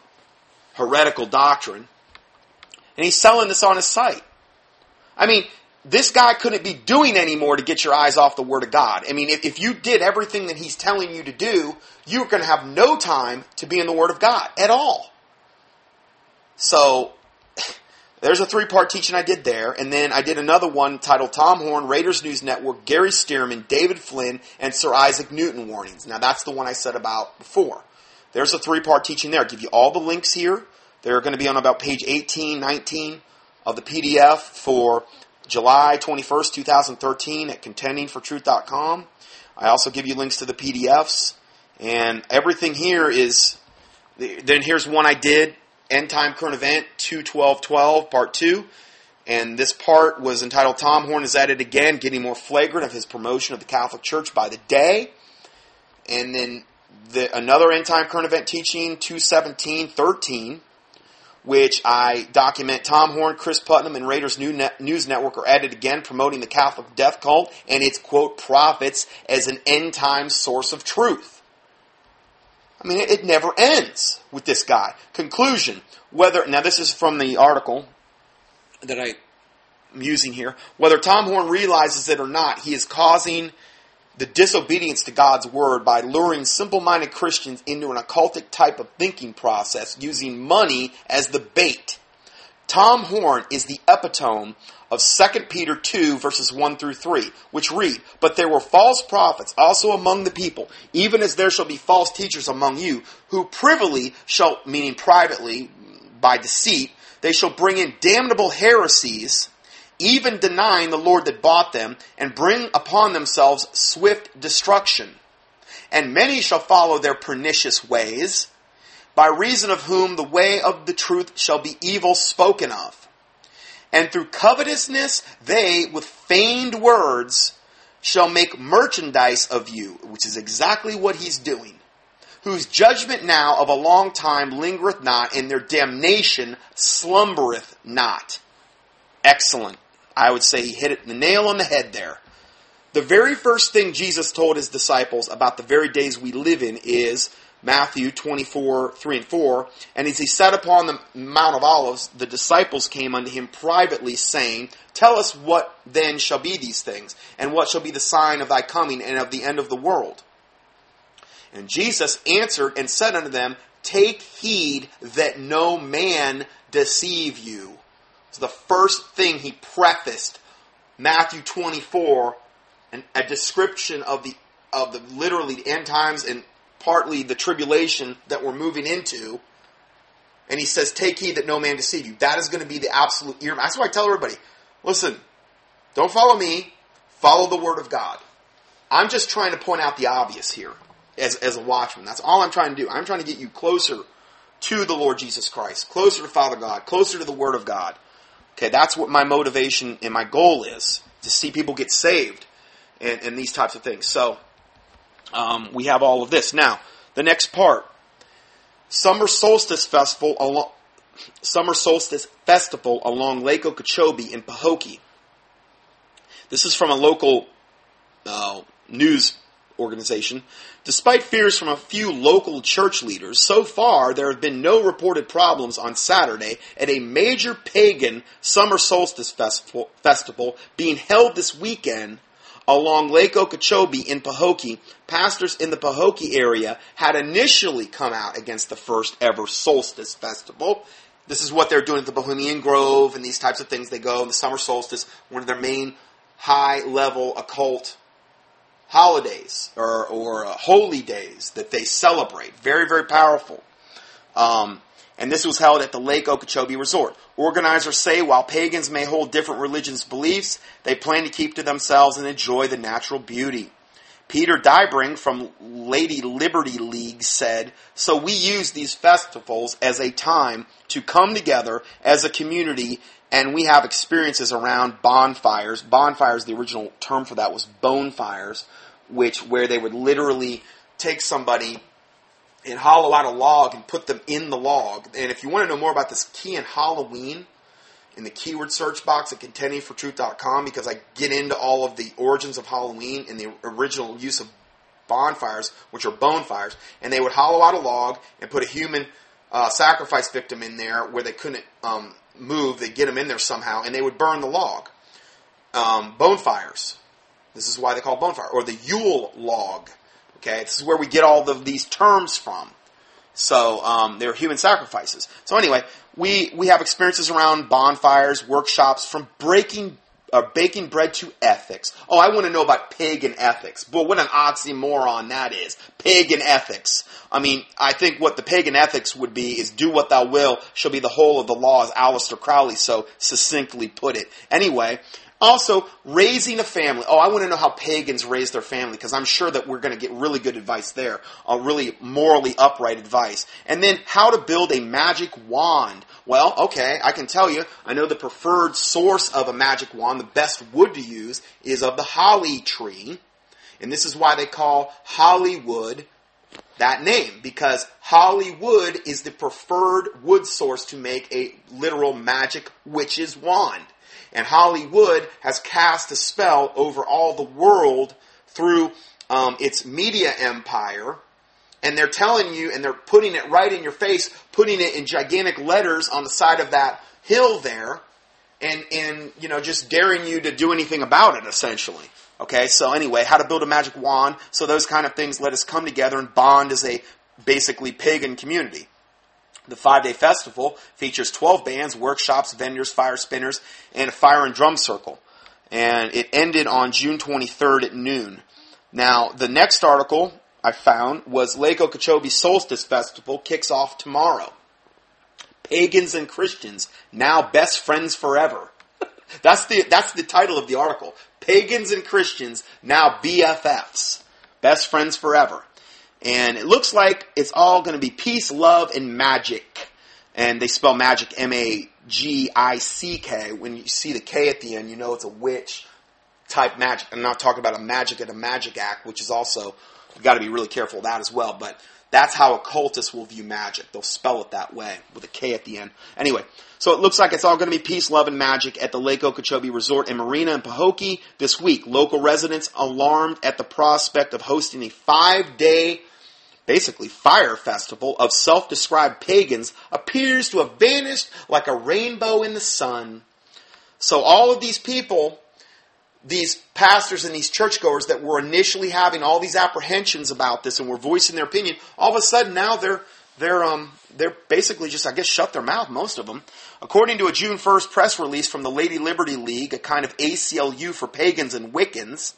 heretical doctrine. And he's selling this on his site. I mean, this guy couldn't be doing any more to get your eyes off the Word of God. I mean, if, if you did everything that he's telling you to do, you're going to have no time to be in the Word of God at all. So, there's a three part teaching I did there. And then I did another one titled Tom Horn, Raiders News Network, Gary Stearman, David Flynn, and Sir Isaac Newton warnings. Now, that's the one I said about before. There's a three part teaching there. I give you all the links here. They're going to be on about page 18, 19 of the PDF for July 21st, 2013 at contendingfortruth.com. I also give you links to the PDFs. And everything here is, then here's one I did, End Time Current Event 21212, Part 2. And this part was entitled Tom Horn is at it again, getting more flagrant of his promotion of the Catholic Church by the day. And then the, another End Time Current Event teaching, 21713 which I document Tom Horn, Cris Putnam, and Raiders News Network are at it again, promoting the Catholic death cult and its quote prophets as an end time source of truth. I mean, it, never ends with this guy. Conclusion: Whether now this is from the article that I am using here. Whether Tom Horn realizes it or not, he is causing the disobedience to God's word by luring simple minded Christians into an occultic type of thinking process using money as the bait. Tom Horn is the epitome of 2 Peter 2 verses 1 through 3, which read, But there were false prophets also among the people, even as there shall be false teachers among you, who privily shall, meaning privately, by deceit, they shall bring in damnable heresies, even denying the Lord that bought them, and bring upon themselves swift destruction. And many shall follow their pernicious ways, by reason of whom the way of the truth shall be evil spoken of. And through covetousness they, with feigned words, shall make merchandise of you, which is exactly what he's doing. Whose judgment now of a long time lingereth not, and their damnation slumbereth not. Excellent. I would say he hit it the nail on the head there. The very first thing Jesus told his disciples about the very days we live in is Matthew 24, 3 and 4. And as he sat upon the Mount of Olives, the disciples came unto him privately, saying, Tell us what then shall be these things, and what shall be the sign of thy coming and of the end of the world. And Jesus answered and said unto them, Take heed that no man deceive you. It's the first thing he prefaced Matthew 24 and a description of the of the literally the end times and partly the tribulation that we're moving into. And he says, Take heed that no man deceive you. That is going to be the absolute ear. That's why I tell everybody, listen, don't follow me, follow the word of God. I'm just trying to point out the obvious here as, as a watchman. That's all I'm trying to do. I'm trying to get you closer to the Lord Jesus Christ, closer to Father God, closer to the Word of God. Okay, that's what my motivation and my goal is to see people get saved and, and these types of things. So um, we have all of this. Now, the next part Summer Solstice Festival along. Summer Solstice Festival along Lake Okeechobee in Pahokee. This is from a local uh, news organization. Despite fears from a few local church leaders, so far there have been no reported problems on Saturday at a major pagan summer solstice festival being held this weekend along Lake Okeechobee in Pahokee. Pastors in the Pahokee area had initially come out against the first ever solstice festival. This is what they're doing at the Bohemian Grove and these types of things. They go in the summer solstice, one of their main high level occult holidays or, or uh, holy days that they celebrate. Very, very powerful. Um, and this was held at the Lake Okeechobee Resort. Organizers say while pagans may hold different religious beliefs, they plan to keep to themselves and enjoy the natural beauty. Peter Dybing from Lady Liberty League said, So we use these festivals as a time to come together as a community and we have experiences around bonfires. Bonfires, the original term for that was bonfires, which where they would literally take somebody and hollow out a log and put them in the log. And if you want to know more about this key in Halloween, in the keyword search box at contendingfortruth.com, because I get into all of the origins of Halloween and the original use of bonfires, which are bonfires, and they would hollow out a log and put a human uh, sacrifice victim in there where they couldn't um, move. They'd get them in there somehow, and they would burn the log. Um, bonfires. This is why they call bonfire. Or the Yule log. Okay, this is where we get all of these terms from. So um, they're human sacrifices. So anyway, we we have experiences around bonfires, workshops, from breaking uh, baking bread to ethics. Oh, I want to know about pagan ethics. But what an oxymoron that is. Pagan ethics. I mean, I think what the pagan ethics would be is do what thou will shall be the whole of the law, as Aleister Crowley so succinctly put it. Anyway, also, raising a family. Oh, I want to know how pagans raise their family because I'm sure that we're going to get really good advice there. Uh, really morally upright advice. And then how to build a magic wand. Well, okay, I can tell you, I know the preferred source of a magic wand, the best wood to use, is of the holly tree. And this is why they call Hollywood that name, because Hollywood is the preferred wood source to make a literal magic witch's wand. And Hollywood has cast a spell over all the world through um, its media empire. And they're telling you, and they're putting it right in your face, putting it in gigantic letters on the side of that hill there, and, and you know, just daring you to do anything about it, essentially. Okay, so anyway, how to build a magic wand. So those kind of things let us come together and bond as a basically pagan community. The five day festival features 12 bands, workshops, vendors, fire spinners, and a fire and drum circle. And it ended on June 23rd at noon. Now, the next article I found was Lake Okeechobee Solstice Festival kicks off tomorrow. Pagans and Christians, now best friends forever. that's the, that's the title of the article. Pagans and Christians, now BFFs. Best friends forever. And it looks like it's all going to be peace, love, and magic. And they spell magic M A G I C K. When you see the K at the end, you know it's a witch type magic. I'm not talking about a magic at a magic act, which is also, you've got to be really careful of that as well. But that's how occultists will view magic. They'll spell it that way with a K at the end. Anyway, so it looks like it's all going to be peace, love, and magic at the Lake Okeechobee Resort and Marina in Pahokee this week. Local residents alarmed at the prospect of hosting a five day basically fire festival of self-described pagans appears to have vanished like a rainbow in the sun. So all of these people, these pastors and these churchgoers that were initially having all these apprehensions about this and were voicing their opinion, all of a sudden now they're they're um they're basically just I guess shut their mouth most of them. According to a June 1st press release from the Lady Liberty League, a kind of ACLU for pagans and Wiccans,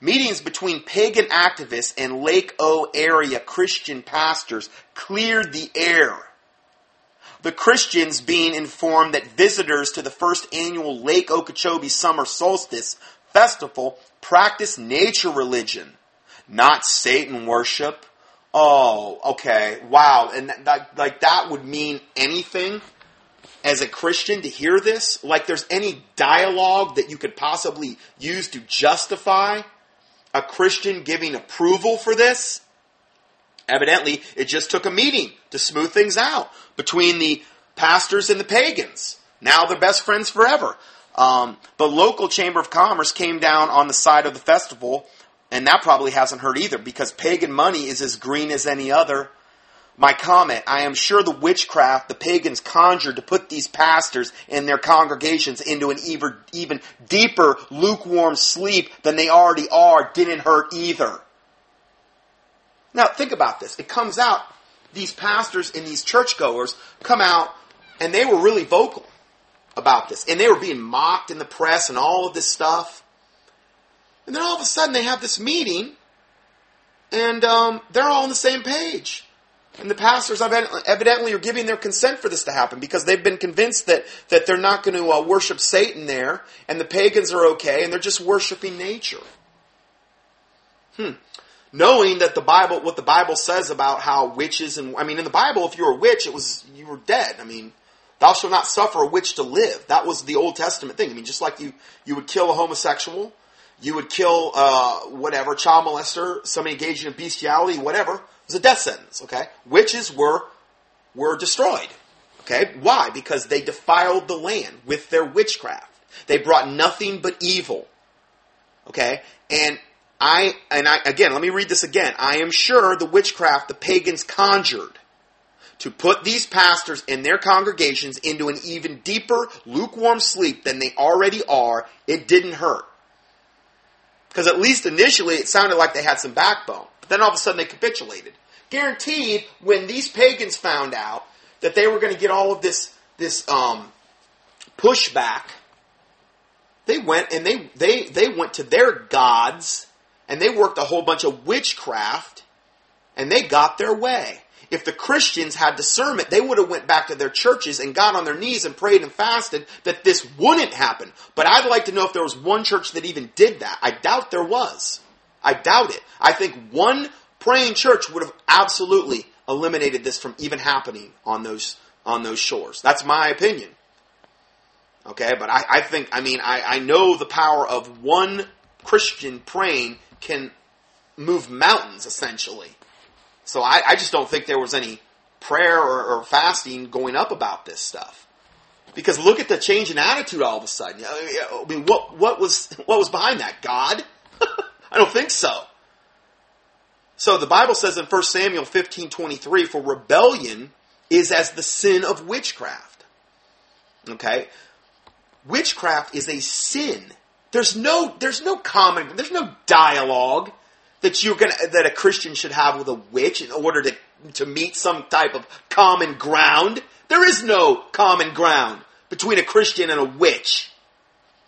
Meetings between pagan activists and Lake O area Christian pastors cleared the air. The Christians being informed that visitors to the first annual Lake Okeechobee Summer Solstice Festival practice nature religion, not Satan worship. Oh, okay. Wow. And that, like that would mean anything as a Christian to hear this? Like there's any dialogue that you could possibly use to justify a Christian giving approval for this? Evidently, it just took a meeting to smooth things out between the pastors and the pagans. Now they're best friends forever. Um, the local Chamber of Commerce came down on the side of the festival, and that probably hasn't hurt either because pagan money is as green as any other my comment, I am sure the witchcraft the pagans conjured to put these pastors and their congregations into an even, even deeper lukewarm sleep than they already are didn't hurt either. Now think about this. It comes out, these pastors and these churchgoers come out and they were really vocal about this. And they were being mocked in the press and all of this stuff. And then all of a sudden they have this meeting and um, they're all on the same page. And the pastors evidently are giving their consent for this to happen because they've been convinced that, that they're not going to uh, worship Satan there and the pagans are okay and they're just worshiping nature. Hmm. Knowing that the Bible, what the Bible says about how witches and, I mean, in the Bible, if you were a witch, it was, you were dead. I mean, thou shalt not suffer a witch to live. That was the Old Testament thing. I mean, just like you, you would kill a homosexual, you would kill, uh, whatever, child molester, somebody engaged in bestiality, whatever was a death sentence, okay? Witches were, were destroyed, okay? Why? Because they defiled the land with their witchcraft. They brought nothing but evil, okay? And I, and I, again, let me read this again. I am sure the witchcraft the pagans conjured to put these pastors and their congregations into an even deeper, lukewarm sleep than they already are, it didn't hurt. Because at least initially it sounded like they had some backbone. Then all of a sudden they capitulated. Guaranteed, when these pagans found out that they were going to get all of this, this um, pushback, they went and they, they, they went to their gods and they worked a whole bunch of witchcraft and they got their way. If the Christians had discernment, they would have went back to their churches and got on their knees and prayed and fasted that this wouldn't happen. But I'd like to know if there was one church that even did that. I doubt there was. I doubt it. I think one praying church would have absolutely eliminated this from even happening on those on those shores. That's my opinion. Okay, but I, I think I mean I, I know the power of one Christian praying can move mountains essentially. So I, I just don't think there was any prayer or, or, fasting going up about this stuff. Because look at the change in attitude all of a sudden. I mean, what what was what was behind that? God? I don't think so. So the Bible says in 1 Samuel 15:23 for rebellion is as the sin of witchcraft. Okay? Witchcraft is a sin. There's no there's no common there's no dialogue that you're gonna that a Christian should have with a witch in order to to meet some type of common ground. There is no common ground between a Christian and a witch.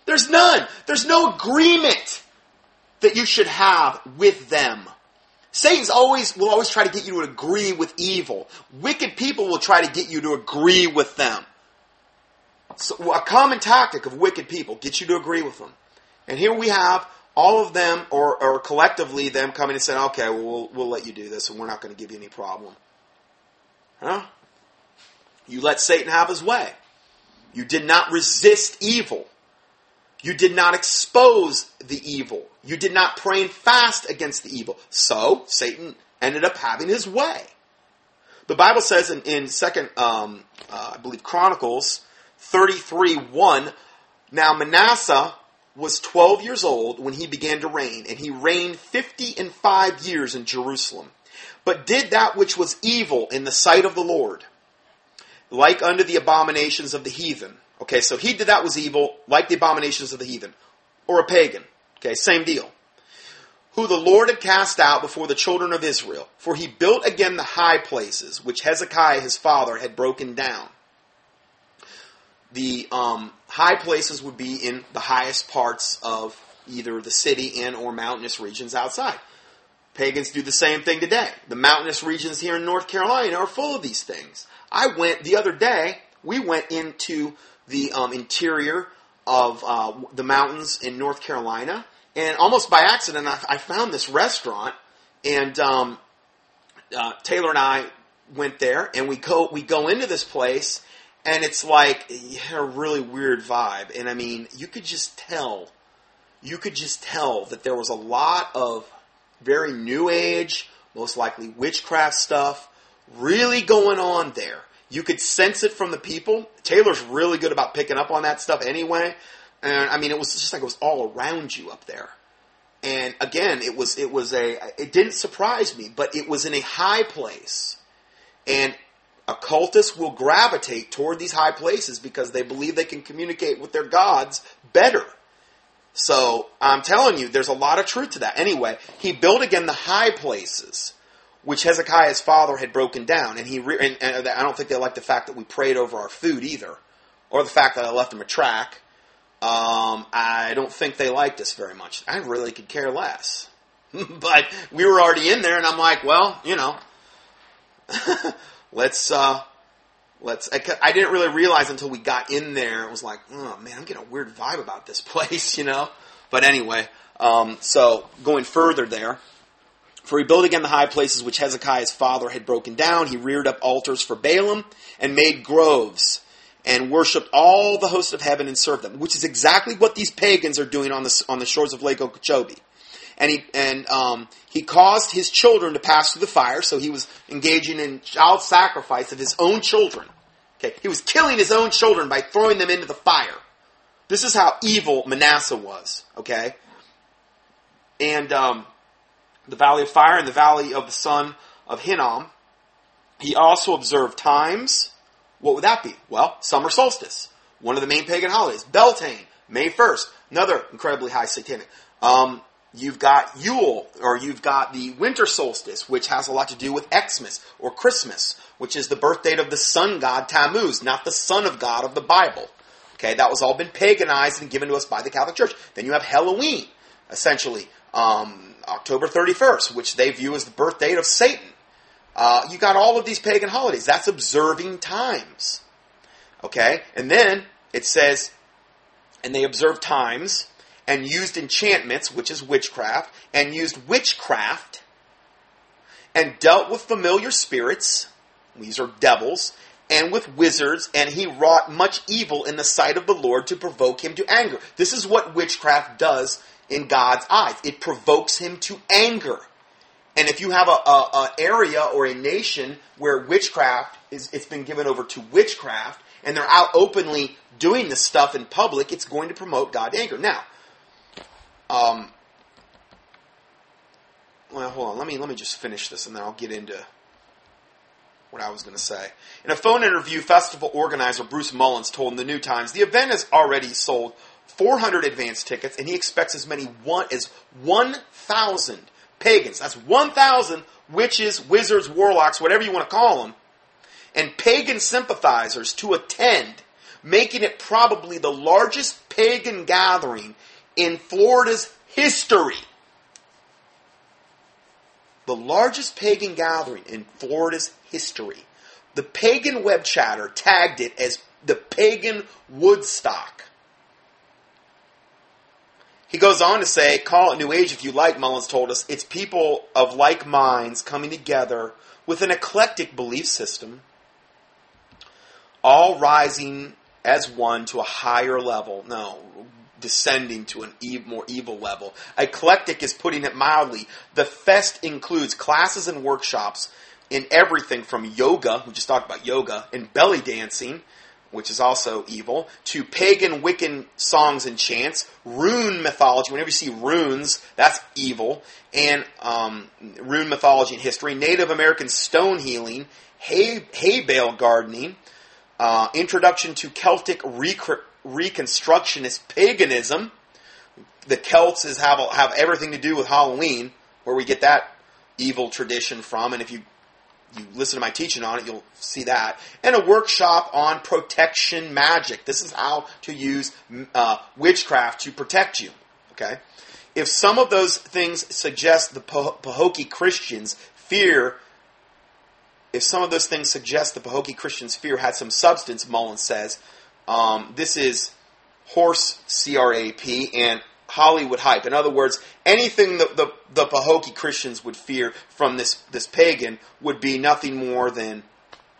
There's none. There's no agreement that you should have with them. Satan's always will always try to get you to agree with evil. Wicked people will try to get you to agree with them. So a common tactic of wicked people gets you to agree with them. And here we have all of them, or, or collectively them coming and saying, okay, well, we'll, we'll let you do this and we're not going to give you any problem. Huh? You let Satan have his way. You did not resist evil. You did not expose the evil. You did not pray and fast against the evil. So, Satan ended up having his way. The Bible says in, in 2nd, um, uh, I believe, Chronicles 33 1, Now Manasseh was 12 years old when he began to reign, and he reigned 50 and 5 years in Jerusalem, but did that which was evil in the sight of the Lord, like unto the abominations of the heathen. Okay, so he did that was evil, like the abominations of the heathen, or a pagan. Okay, same deal. Who the Lord had cast out before the children of Israel, for he built again the high places which Hezekiah his father had broken down the um, high places would be in the highest parts of either the city and or mountainous regions outside. Pagans do the same thing today. The mountainous regions here in North Carolina are full of these things. I went the other day. We went into the um, interior of uh, the mountains in North Carolina, and almost by accident, I, I found this restaurant. And um, uh, Taylor and I went there, and we go we go into this place, and it's like it had a really weird vibe. And I mean, you could just tell, you could just tell that there was a lot of very new age, most likely witchcraft stuff, really going on there. You could sense it from the people. Taylor's really good about picking up on that stuff anyway. And I mean, it was just like it was all around you up there. And again, it was it was a it didn't surprise me, but it was in a high place. And occultists will gravitate toward these high places because they believe they can communicate with their gods better. So I'm telling you, there's a lot of truth to that. Anyway, he built again the high places, which Hezekiah's father had broken down, and he re- and, and I don't think they liked the fact that we prayed over our food either, or the fact that I left them a track. Um, I don't think they liked us very much. I really could care less. but we were already in there, and I'm like, well, you know. let's uh, let's. I, I, didn't really realize until we got in there. It was like, oh man, I'm getting a weird vibe about this place, you know. But anyway, um, so going further there. For he built again the high places which Hezekiah's father had broken down. He reared up altars for Baalim and made groves and worshipped all the host of heaven and served them, which is exactly what these pagans are doing on the, on the shores of Lake Okeechobee and he and um, he caused his children to pass through the fire. So he was engaging in child sacrifice of his own children. Okay, he was killing his own children by throwing them into the fire. This is how evil Manasseh was. Okay, and um, the valley of fire and the valley of the son of Hinnom. He also observed times. What would that be? Well, summer solstice, one of the main pagan holidays. Beltane, May 1st, another incredibly high satanic. Um, you've got Yule, or you've got the winter solstice, which has a lot to do with Xmas, or Christmas, which is the birth date of the sun god Tammuz, not the son of God of the Bible. Okay, that was all been paganized and given to us by the Catholic Church. Then you have Halloween, essentially, um, October 31st, which they view as the birth date of Satan. Uh, you got all of these pagan holidays. That's observing times. Okay? And then it says, and they observed times and used enchantments, which is witchcraft, and used witchcraft and dealt with familiar spirits, these are devils, and with wizards, and he wrought much evil in the sight of the Lord to provoke him to anger. This is what witchcraft does in God's eyes. It provokes him to anger. And if you have a, a, a area or a nation where witchcraft is, it's been given over to witchcraft, and they're out openly doing this stuff in public, it's going to promote God's anger. Now, um, well, hold on. Let me let me just finish this, and then I'll get into what I was going to say. In a phone interview, festival organizer Bruce Mullins told the New Times the event has already sold 400 advance tickets, and he expects as many one as 1,000 pagans. That's 1,000 witches, wizards, warlocks, whatever you want to call them, and pagan sympathizers to attend, making it probably the largest pagan gathering in Florida's history. The largest pagan gathering in Florida's history. The pagan web chatter tagged it as the pagan Woodstock. He goes on to say, call it New Age if you like, Mullins told us. It's people of like minds coming together with an eclectic belief system, all rising as one to a higher level. No, descending to an more evil level. Eclectic is putting it mildly. The fest includes classes and workshops in everything from yoga, we just talked about yoga, and belly dancing, which is also evil, to pagan Wiccan songs and chants, rune mythology. Whenever you see runes, that's evil, and um, rune mythology and history, Native American stone healing, hay, hay bale gardening, uh, introduction to Celtic rec- Reconstructionist paganism. The Celts is, have have everything to do with Halloween, where we get that evil tradition from. And if you you listen to my teaching on it, you'll see that. And a workshop on protection magic. This is how to use uh, witchcraft to protect you. Okay. If some of those things suggest the Pahokee Christians fear, if some of those things suggest the Pahokee Christians' fear had some substance, Mullins says, um, this is horse CRAP and Hollywood hype. In other words, anything that the, the Pahokee Christians would fear from this, this pagan would be nothing more than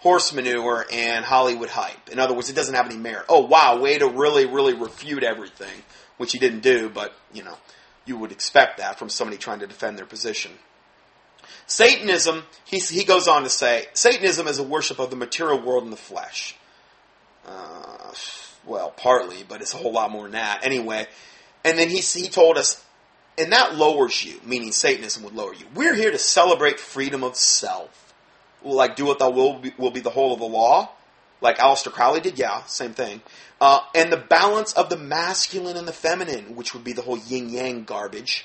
horse manure and Hollywood hype. In other words, it doesn't have any merit. Oh, wow, way to really, really refute everything, which he didn't do, but, you know, you would expect that from somebody trying to defend their position. Satanism, he, he goes on to say, Satanism is a worship of the material world and the flesh. Uh, well, partly, but it's a whole lot more than that. Anyway, and then he, he told us, and that lowers you, meaning Satanism would lower you. We're here to celebrate freedom of self. Like, do what thou will be, will be the whole of the law. Like Aleister Crowley did, yeah, same thing. Uh, and the balance of the masculine and the feminine, which would be the whole yin yang garbage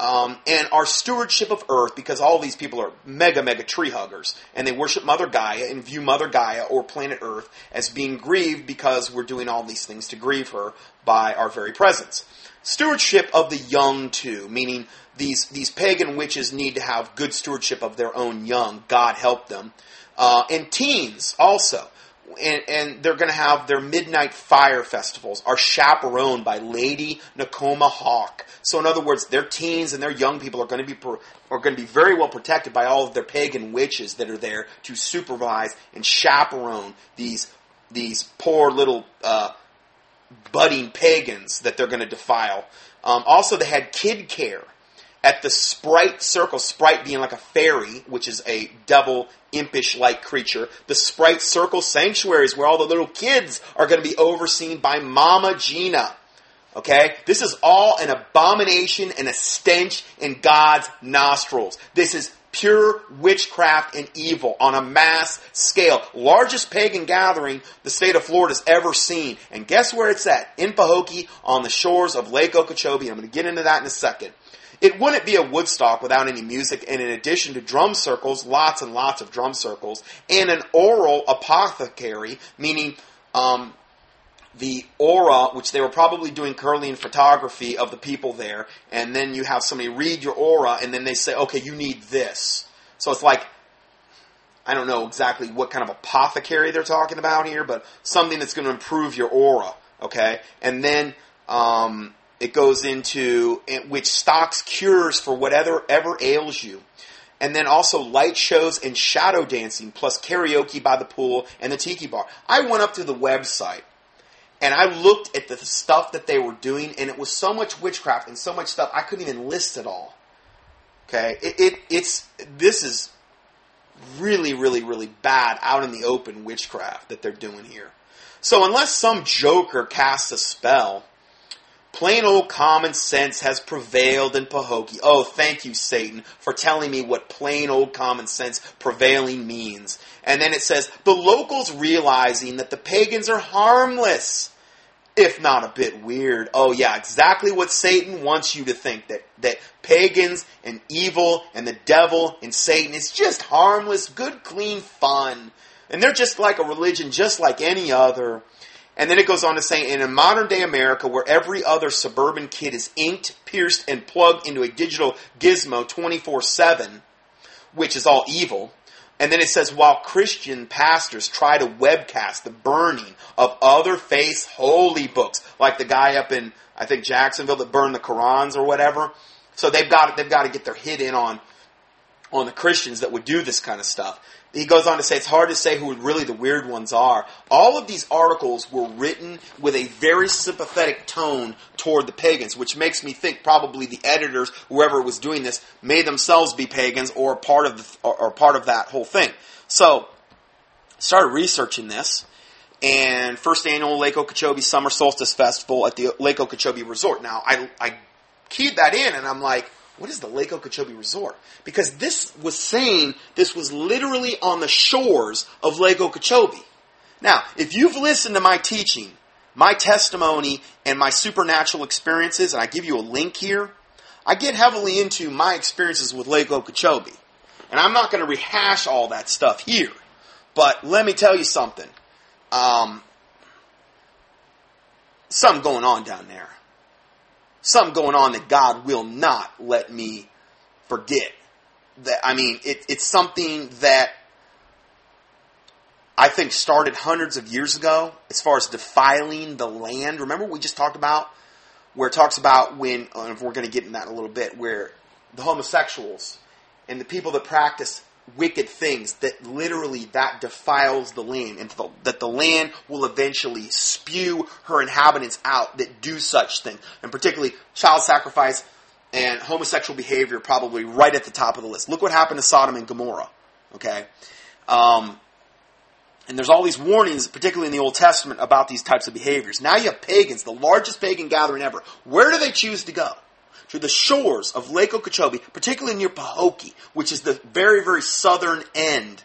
um, and our stewardship of Earth, because all these people are mega, mega tree huggers, and they worship Mother Gaia and view Mother Gaia or planet Earth as being grieved because we're doing all these things to grieve her by our very presence. Stewardship of the young, too, meaning these, these pagan witches need to have good stewardship of their own young. God help them. Uh, and teens also and, and they're going to have their midnight fire festivals are chaperoned by Lady Nakoma Hawk. So in other words, their teens and their young people are going to be are going to be very well protected by all of their pagan witches that are there to supervise and chaperone these these poor little uh, budding pagans that they're going to defile. Um, also, they had kid care at the Sprite Circle, Sprite being like a fairy, which is a devil, impish like creature. The Sprite Circle sanctuaries where all the little kids are going to be overseen by Mama Gina. Okay? This is all an abomination and a stench in God's nostrils. This is pure witchcraft and evil on a mass scale. Largest pagan gathering the state of Florida's ever seen. And guess where it's at? In Pahokee on the shores of Lake Okeechobee. I'm going to get into that in a second. It wouldn't be a Woodstock without any music, and in addition to drum circles, lots and lots of drum circles, and an oral apothecary, meaning um, the aura, which they were probably doing Kirlian photography of the people there, and then you have somebody read your aura, and then they say, okay, you need this. So it's like, I don't know exactly what kind of apothecary they're talking about here, but something that's going to improve your aura, okay? And then um, it goes into which stocks cures for whatever ever ails you. And then also light shows and shadow dancing, plus karaoke by the pool and the tiki bar. I went up to the website and I looked at the stuff that they were doing, and it was so much witchcraft and so much stuff I couldn't even list it all. Okay, it, it it's this is really, really, really bad out in the open witchcraft that they're doing here. So unless some joker casts a spell, plain old common sense has prevailed in Pahokee. Oh, thank you, Satan, for telling me what plain old common sense prevailing means. And then it says, the locals realizing that the pagans are harmless, if not a bit weird. Oh yeah, exactly what Satan wants you to think, that, that pagans and evil and the devil and Satan is just harmless, good, clean fun. And they're just like a religion, just like any other. And then it goes on to say, in a modern day America where every other suburban kid is inked, pierced, and plugged into a digital gizmo 24 7, which is all evil, and then it says, while Christian pastors try to webcast the burning of other faiths' holy books, like the guy up in, I think, Jacksonville that burned the Korans or whatever. So they've got, they've got to get their hit in on, on the Christians that would do this kind of stuff he goes on to say it's hard to say who really the weird ones are. All of these articles were written with a very sympathetic tone toward the pagans, which makes me think probably the editors, whoever was doing this, may themselves be pagans or part of the, or, part of that whole thing. So, started researching this, and first annual Lake Okeechobee Summer Solstice Festival at the Lake Okeechobee Resort. Now, I, I keyed that in, and I'm like, what is the Lake Okeechobee Resort? Because this was saying this was literally on the shores of Lake Okeechobee. Now, if you've listened to my teaching, my testimony, and my supernatural experiences, and I give you a link here, I get heavily into my experiences with Lake Okeechobee. And I'm not going to rehash all that stuff here. But let me tell you something. Um, something going on down there something going on that God will not let me forget. That I mean, it, it's something that I think started hundreds of years ago as far as defiling the land. Remember we just talked about where it talks about when, uh, and we're going to get in that a little bit, where the homosexuals and the people that practice wicked things that literally that defiles the land and the, that the land will eventually spew her inhabitants out that do such things. And particularly child sacrifice and homosexual behavior probably right at the top of the list. Look what happened to sodom and gomorrah okay? Um, and there's all these warnings particularly in the old testament about these types of behaviors. Now you have pagans the largest pagan gathering ever. Where do they choose to go to the shores of Lake Okeechobee, particularly near Pahokee, which is the very, very southern end,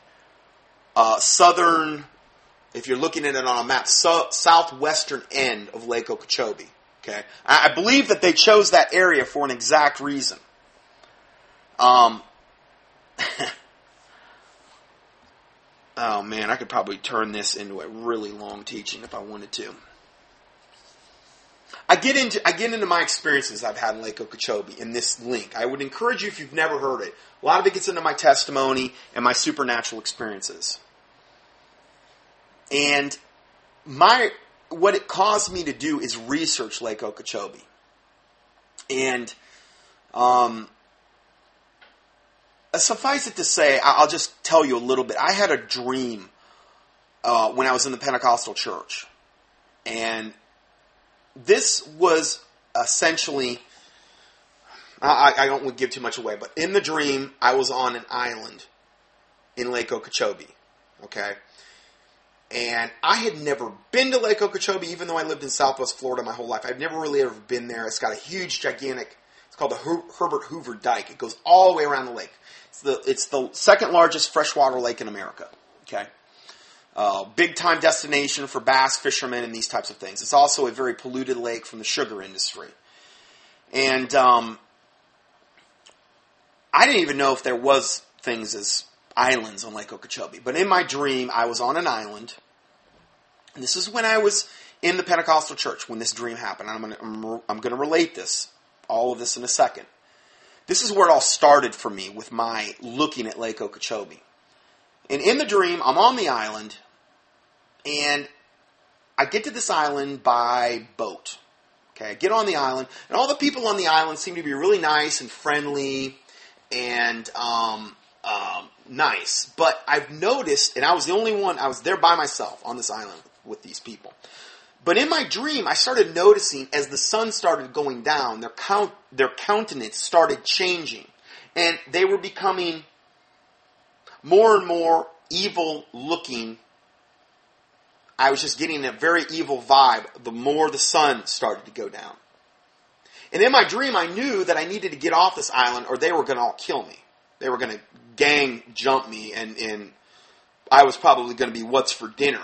uh, southern, if you're looking at it on a map, so, southwestern end of Lake Okeechobee. Okay, I, I, believe that they chose that area for an exact reason. Um, oh man, I could probably turn this into a really long teaching if I wanted to. I get into I get into my experiences I've had in Lake Okeechobee in this link. I would encourage you if you've never heard it. A lot of it gets into my testimony and my supernatural experiences. And my what it caused me to do is research Lake Okeechobee. And um, suffice it to say, I'll just tell you a little bit. I had a dream uh, when I was in the Pentecostal church, and this was essentially. I, I don't want to give too much away, but in the dream, I was on an island in Lake Okeechobee. Okay. And I had never been to Lake Okeechobee, even though I lived in Southwest Florida my whole life. I've never really ever been there. It's got a huge, gigantic. It's called the Her- Herbert Hoover Dike. It goes all the way around the lake. It's the, it's the second largest freshwater lake in America. Okay. Uh, big time destination for bass fishermen and these types of things. It's also a very polluted lake from the sugar industry. And um, I didn't even know if there was things as islands on Lake Okeechobee. But in my dream, I was on an island. And this is when I was in the Pentecostal church when this dream happened. I'm going I'm, I'm to relate this, all of this in a second. This is where it all started for me with my looking at Lake Okeechobee. And in the dream, I'm on the island, and I get to this island by boat. Okay, I get on the island, and all the people on the island seem to be really nice and friendly and um, um, nice. But I've noticed, and I was the only one, I was there by myself on this island with these people. But in my dream, I started noticing as the sun started going down, their count, their countenance started changing, and they were becoming more and more evil looking I was just getting a very evil vibe the more the sun started to go down. And in my dream, I knew that I needed to get off this island or they were going to all kill me. They were going to gang jump me and, and I was probably going to be what's for dinner,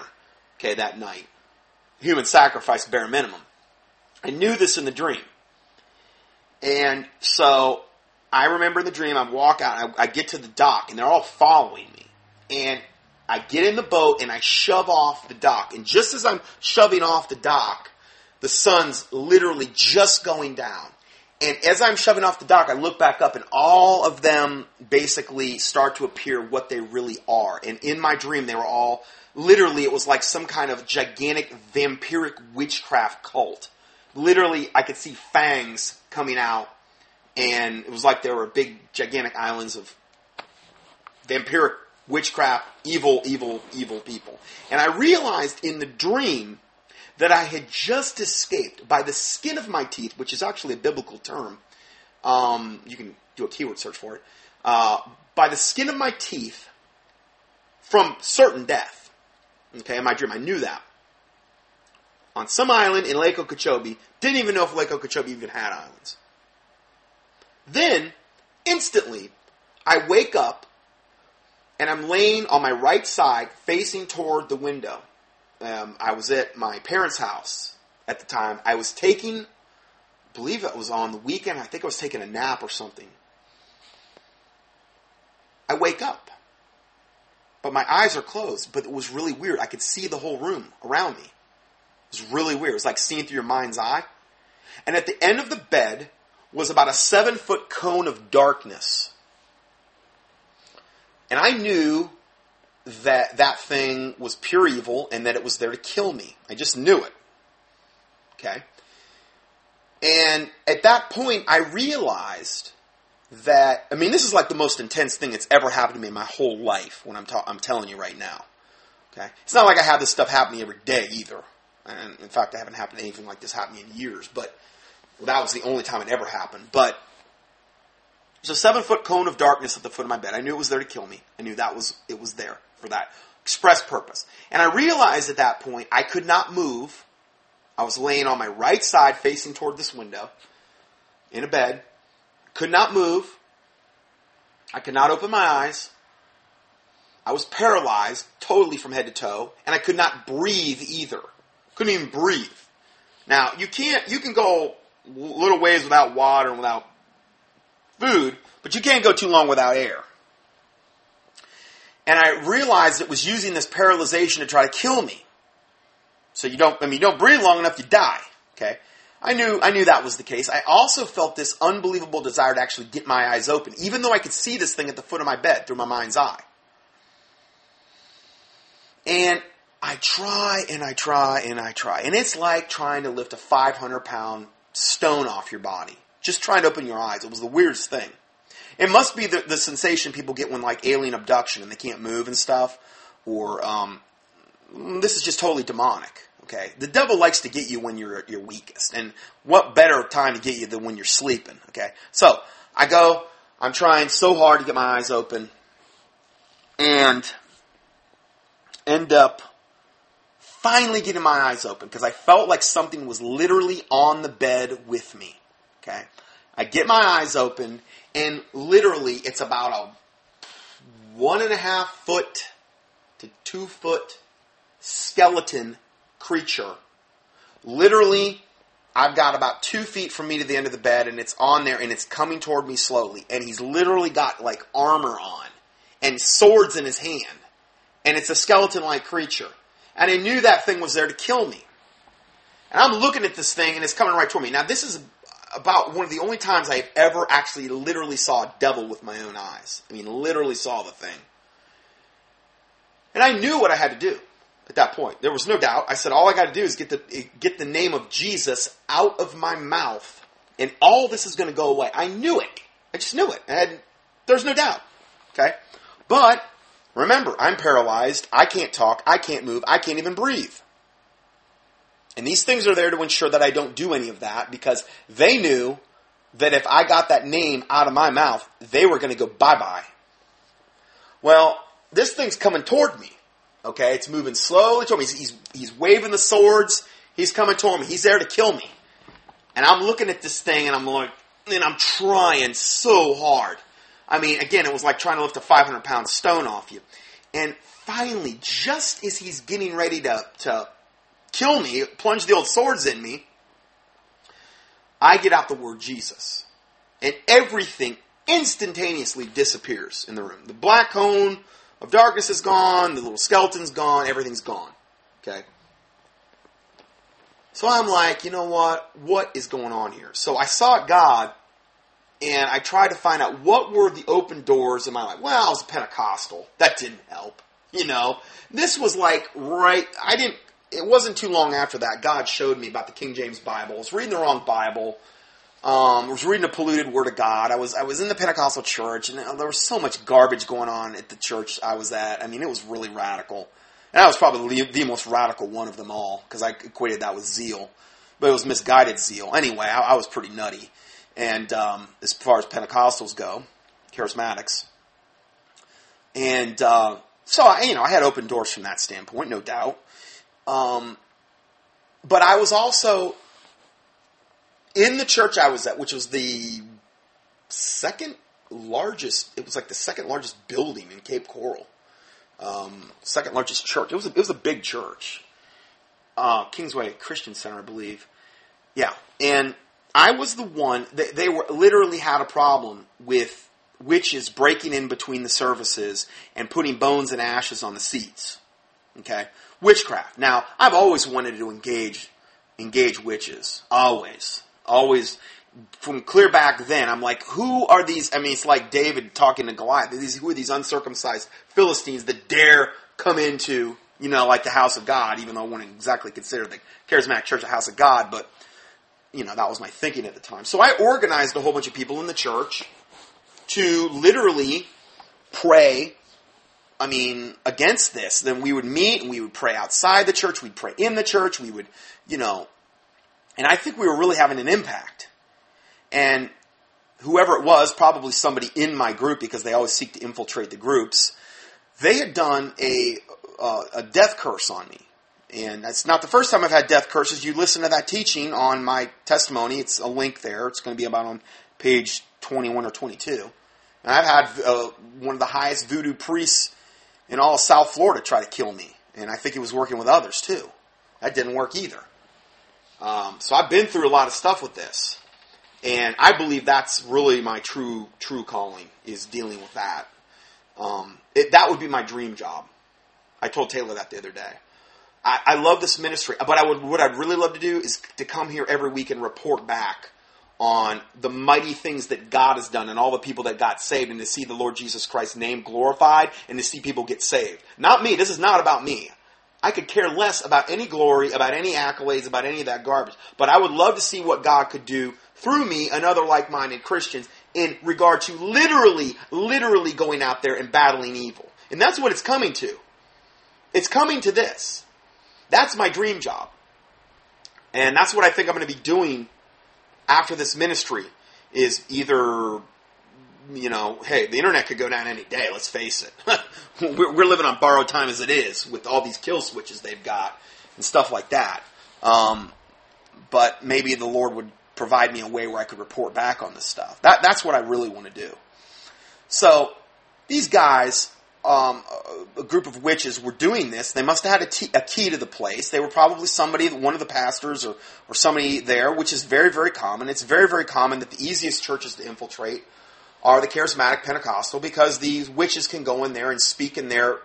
okay, that night. Human sacrifice, bare minimum. I knew this in the dream. And so I remember in the dream, I walk out, I, I get to the dock, and they're all following me. And I get in the boat and I shove off the dock. And just as I'm shoving off the dock, the sun's literally just going down. And as I'm shoving off the dock, I look back up and all of them basically start to appear what they really are. And in my dream, they were all literally, it was like some kind of gigantic vampiric witchcraft cult. Literally, I could see fangs coming out, and it was like there were big, gigantic islands of vampiric witchcraft, evil, evil, evil people. And I realized in the dream that I had just escaped by the skin of my teeth, which is actually a biblical term. Um, you can do a keyword search for it. Uh, by the skin of my teeth from certain death. Okay, in my dream, I knew that. On some island in Lake Okeechobee, didn't even know if Lake Okeechobee even had islands. Then, instantly, I wake up and I'm laying on my right side facing toward the window. Um, I was at my parents' house at the time. I was taking, believe it was on the weekend, I think I was taking a nap or something. I wake up, but my eyes are closed, but it was really weird. I could see the whole room around me. It was really weird. It was like seeing through your mind's eye. And at the end of the bed was about a seven foot cone of darkness and I knew that that thing was pure evil and that it was there to kill me. I just knew it. Okay? And at that point, I realized that, I mean, this is like the most intense thing that's ever happened to me in my whole life when I'm, ta- I'm telling you right now. Okay? It's not like I have this stuff happening every day either. And in fact, I haven't happened anything like this happening in years, but that was the only time it ever happened. But there's a seven foot cone of darkness at the foot of my bed. I knew it was there to kill me. I knew that was it was there for that express purpose. And I realized at that point I could not move. I was laying on my right side facing toward this window in a bed. Could not move. I could not open my eyes. I was paralyzed totally from head to toe, and I could not breathe either. Couldn't even breathe. Now, you can't, you can go little ways without water and without food, but you can't go too long without air. And I realized it was using this paralyzation to try to kill me. So you don't, I mean, you don't breathe long enough, you die. Okay? I knew, I knew that was the case. I also felt this unbelievable desire to actually get my eyes open, even though I could see this thing at the foot of my bed through my mind's eye. And I try and I try and I try. And it's like trying to lift a 500 pound stone off your body. Just trying to open your eyes. It was the weirdest thing. It must be the, the sensation people get when like alien abduction and they can't move and stuff, or um, this is just totally demonic. Okay, the devil likes to get you when you're your weakest, and what better time to get you than when you're sleeping? Okay, so I go. I'm trying so hard to get my eyes open, and end up finally getting my eyes open because I felt like something was literally on the bed with me. Okay. I get my eyes open, and literally, it's about a one and a half foot to two foot skeleton creature. Literally, I've got about two feet from me to the end of the bed, and it's on there, and it's coming toward me slowly. And he's literally got like armor on and swords in his hand, and it's a skeleton-like creature. And I knew that thing was there to kill me. And I'm looking at this thing, and it's coming right toward me. Now, this is about one of the only times I've ever actually literally saw a devil with my own eyes. I mean, literally saw the thing. And I knew what I had to do at that point. There was no doubt. I said, all I got to do is get the, get the name of Jesus out of my mouth, and all this is going to go away. I knew it. I just knew it. And there's no doubt. Okay? But remember, I'm paralyzed. I can't talk. I can't move. I can't even breathe. And these things are there to ensure that I don't do any of that because they knew that if I got that name out of my mouth, they were going to go bye bye. Well, this thing's coming toward me. Okay, it's moving slowly toward me. He's, he's, he's waving the swords. He's coming toward me. He's there to kill me. And I'm looking at this thing and I'm like, and I'm trying so hard. I mean, again, it was like trying to lift a 500 pound stone off you. And finally, just as he's getting ready to, to kill me, plunge the old swords in me, I get out the word Jesus. And everything instantaneously disappears in the room. The black cone of darkness is gone, the little skeleton's gone, everything's gone. Okay? So I'm like, you know what? What is going on here? So I sought God and I tried to find out what were the open doors in my life. Well, I was Pentecostal. That didn't help. You know, this was like right, I didn't it wasn't too long after that God showed me about the King James Bible. I was reading the wrong Bible. Um, I was reading a polluted Word of God. I was I was in the Pentecostal church, and there was so much garbage going on at the church I was at. I mean, it was really radical, and I was probably the most radical one of them all because I equated that with zeal, but it was misguided zeal. Anyway, I, I was pretty nutty, and um, as far as Pentecostals go, charismatics, and uh, so I, you know I had open doors from that standpoint, no doubt. Um, but I was also in the church I was at, which was the second largest. It was like the second largest building in Cape Coral. Um, second largest church. It was a, it was a big church. Uh, Kingsway Christian Center, I believe. Yeah, and I was the one. They, they were literally had a problem with witches breaking in between the services and putting bones and ashes on the seats. Okay, witchcraft. Now, I've always wanted to engage engage witches. Always. Always from clear back then, I'm like, who are these? I mean, it's like David talking to Goliath. These, who are these uncircumcised Philistines that dare come into, you know, like the house of God, even though I wouldn't exactly consider the charismatic church a house of God, but, you know, that was my thinking at the time. So I organized a whole bunch of people in the church to literally pray I mean, against this, then we would meet and we would pray outside the church, we'd pray in the church, we would, you know, and I think we were really having an impact. And whoever it was, probably somebody in my group, because they always seek to infiltrate the groups, they had done a, uh, a death curse on me. And that's not the first time I've had death curses. You listen to that teaching on my testimony. It's a link there. It's going to be about on page 21 or 22. And I've had uh, one of the highest voodoo priests in all South Florida try to kill me. And I think he was working with others too. That didn't work either. Um, so I've been through a lot of stuff with this. And I believe that's really my true, true calling is dealing with that. Um, it, that would be my dream job. I told Taylor that the other day. I, I love this ministry, but I would, what I'd really love to do is to come here every week and report back on the mighty things that God has done and all the people that got saved and to see the Lord Jesus Christ's name glorified and to see people get saved. Not me. This is not about me. I could care less about any glory, about any accolades, about any of that garbage. But I would love to see what God could do through me and other like-minded Christians in regard to literally, literally going out there and battling evil. And that's what it's coming to. It's coming to this. That's my dream job. And that's what I think I'm going to be doing after this ministry is either you know, hey, the internet could go down any day. Let's face it. we're, we're, living on borrowed time as it is with all these kill switches they've got and stuff like that. Um, but maybe the Lord would provide me a way where I could report back on this stuff. That, that's what I really want to do. So these guys, um, a group of witches were doing this. They must have had a, t- a key to the place. They were probably somebody, one of the pastors or, or somebody there, which is very, very common. It's very, very common that the easiest churches to infiltrate are the charismatic Pentecostal because these witches can go in there and speak in their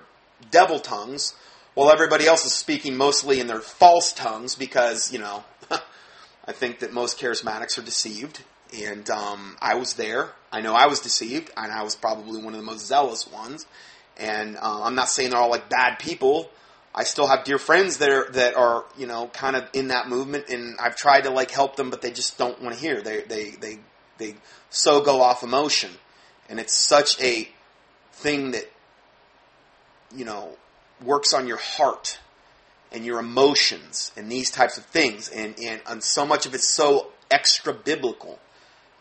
devil tongues while everybody else is speaking mostly in their false tongues because, you know, I think that most charismatics are deceived. And um, I was there. I know I was deceived, and I was probably one of the most zealous ones. And uh, I'm not saying they're all like bad people. I still have dear friends that are that are you know kind of in that movement, and I've tried to like help them, but they just don't want to hear. They they they they so go off emotion, and it's such a thing that you know works on your heart and your emotions and these types of things, and and, and so much of it's so extra biblical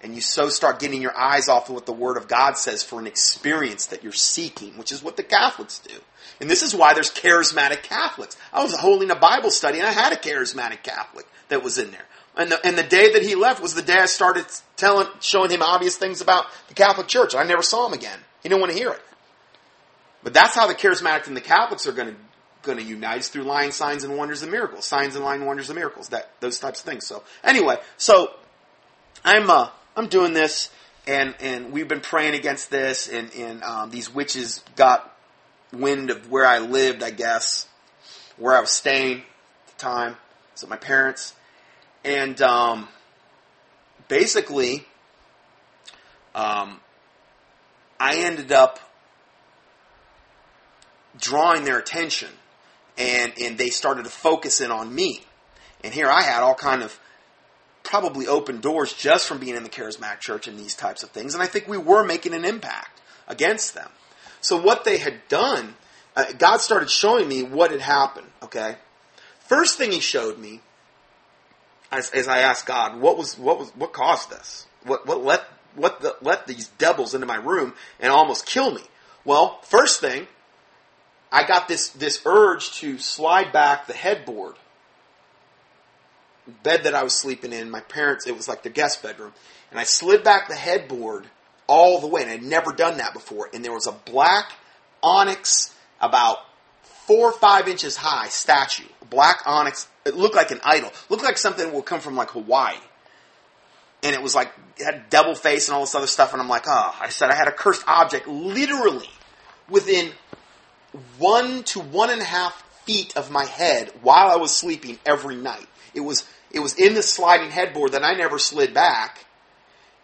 and you so start getting your eyes off of what the Word of God says for an experience that you're seeking, which is what the Catholics do. And this is why there's charismatic Catholics. I was holding a Bible study and I had a charismatic Catholic that was in there. And the, and the day that he left was the day I started telling, showing him obvious things about the Catholic Church. I never saw him again. He didn't want to hear it. But that's how the charismatics and the Catholics are going to going to unite through lying signs and wonders and miracles, signs and lying wonders and miracles, that those types of things. So anyway, so I'm uh, I'm doing this, and and we've been praying against this, and and um, these witches got wind of where I lived, I guess, where I was staying at the time. So my parents, and um, basically, um, I ended up drawing their attention, and and they started to focus in on me. And here I had all kind of probably opened doors just from being in the charismatic church and these types of things. And I think we were making an impact against them. So what they had done, uh, God started showing me what had happened. Okay, first thing He showed me, as, as I asked God, what was what was what caused this? What what let what the, let these devils into my room and almost kill me? Well, first thing, I got this this urge to slide back the headboard bed that I was sleeping in, my parents, it was like the guest bedroom, and I slid back the headboard all the way, and I'd never done that before. And there was a black onyx, about four or five inches high statue, black onyx. It looked like an idol, it looked like something that would come from like Hawaii. And it was like it had devil face and all this other stuff, and I'm like, oh, I said I had a cursed object literally within one to one and a half feet of my head while I was sleeping every night. It was it was in the sliding headboard that I never slid back.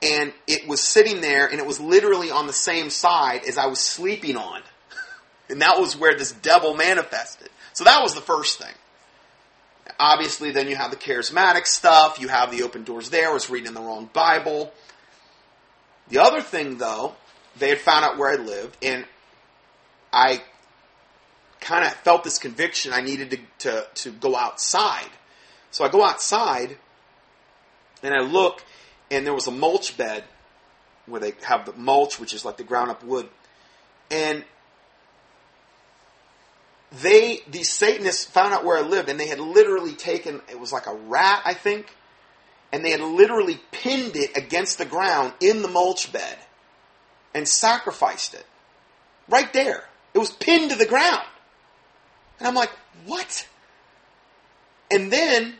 And it was sitting there and it was literally on the same side as I was sleeping on. and that was where this devil manifested. So that was the first thing. Obviously, then you have the charismatic stuff. You have the open doors there. I was reading the wrong Bible. The other thing, though, they had found out where I lived, and I kind of felt this conviction I needed to, to, to go outside. So I go outside and I look, and there was a mulch bed where they have the mulch, which is like the ground up wood. And they, these Satanists found out where I lived, and they had literally taken, it was like a rat, I think, and they had literally pinned it against the ground in the mulch bed and sacrificed it. Right there. It was pinned to the ground. And I'm like, what? And then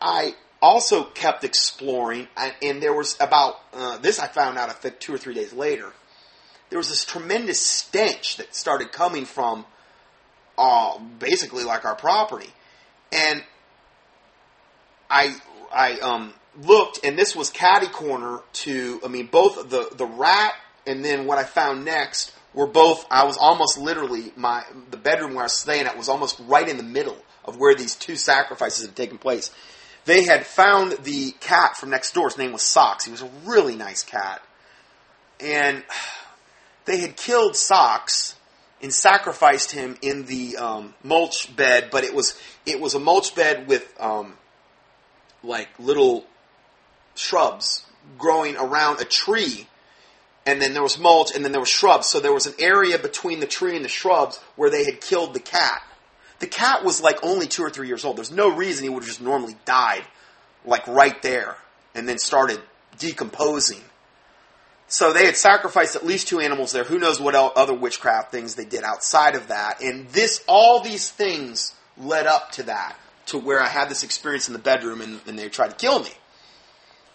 I also kept exploring, and there was about uh, this I found out think two or three days later. There was this tremendous stench that started coming from uh, basically like our property, and I I um, looked, and this was catty corner to I mean both the the rat and then what I found next were both I was almost literally my the bedroom where I was staying at was almost right in the middle of where these two sacrifices had taken place they had found the cat from next door. His name was Socks. He was a really nice cat. And they had killed Socks and sacrificed him in the um, mulch bed, but it was it was a mulch bed with um, like little shrubs growing around a tree, and then there was mulch, and then there was shrubs. So there was an area between the tree and the shrubs where they had killed the cat. The cat was like only two or three years old. There's no reason he would have just normally died, like right there, and then started decomposing. so they had sacrificed at least two animals there. Who knows what other witchcraft things they did outside of that? And this, all these things led up to that, to where I had this experience in the bedroom, and, and they tried to kill me.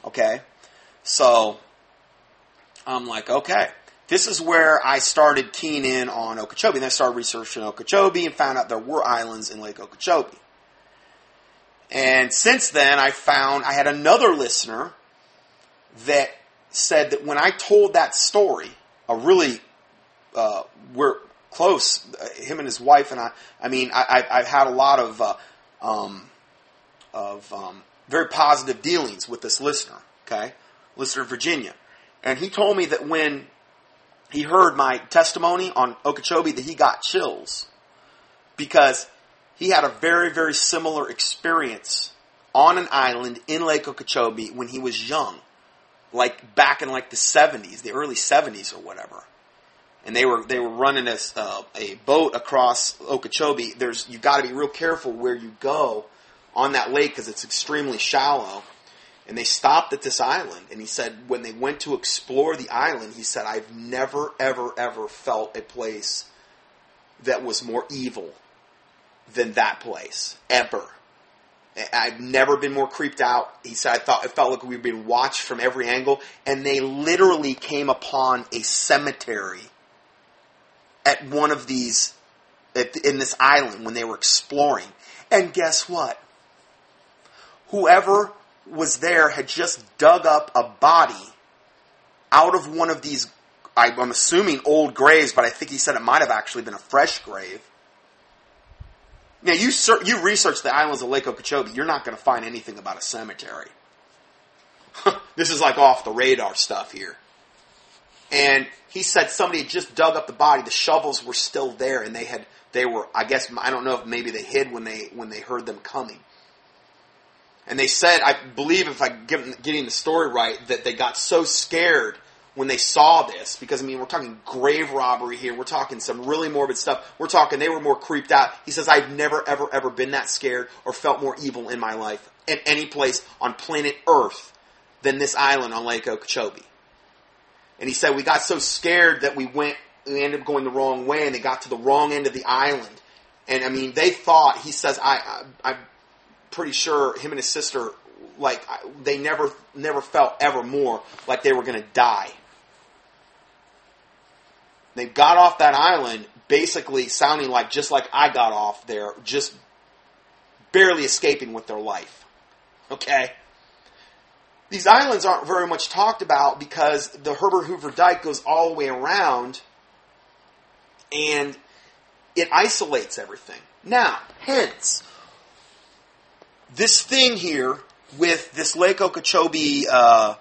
Okay, so I'm like, okay, this is where I started keying in on Okeechobee. And I started researching Okeechobee and found out there were islands in Lake Okeechobee. And since then, I found I had another listener that said that when I told that story, a really, uh, we're close, uh, him and his wife and I, I mean, I, have had a lot of, uh, um, of um, very positive dealings with this listener, okay? Listener Virginia. And he told me that when he heard my testimony on Okeechobee that he got chills because he had a very, very similar experience on an island in Lake Okeechobee when he was young like back in like the 70s, the early 70s or whatever. And they were they were running a, uh, a boat across Okeechobee. There's you got to be real careful where you go on that lake because it's extremely shallow. And they stopped at this island, and he said when they went to explore the island, he said I've never ever ever felt a place that was more evil than that place ever. I've never been more creeped out. He said, I thought it felt like we were being watched from every angle. And they literally came upon a cemetery at one of these, at, in this island when they were exploring. And guess what? Whoever was there had just dug up a body out of one of these, I'm assuming old graves, but I think he said it might have actually been a fresh grave now you you research the islands of Lake Okeechobee, you're not going to find anything about a cemetery. this is like off the radar stuff here. And he said somebody had just dug up the body. The shovels were still there, and they had they were. I guess I don't know if maybe they hid when they when they heard them coming. And they said, I believe if I get getting the story right, that they got so scared when they saw this, because I mean, we're talking grave robbery here. We're talking some really morbid stuff. We're talking they were more creeped out. He says, I've never, ever, ever been that scared or felt more evil in my life in any place on planet Earth than this island on Lake Okeechobee. And he said, we got so scared that we went, we ended up going the wrong way and they got to the wrong end of the island. And I mean, they thought, he says, I, I I'm pretty sure him and his sister, like, they never, never felt ever more like they were going to die they got off that island basically sounding like just like I got off there, just barely escaping with their life. Okay? These islands aren't very much talked about because the Herbert Hoover Dike goes all the way around and it isolates everything. Now, hence, this thing here with this Lake Okeechobee uh,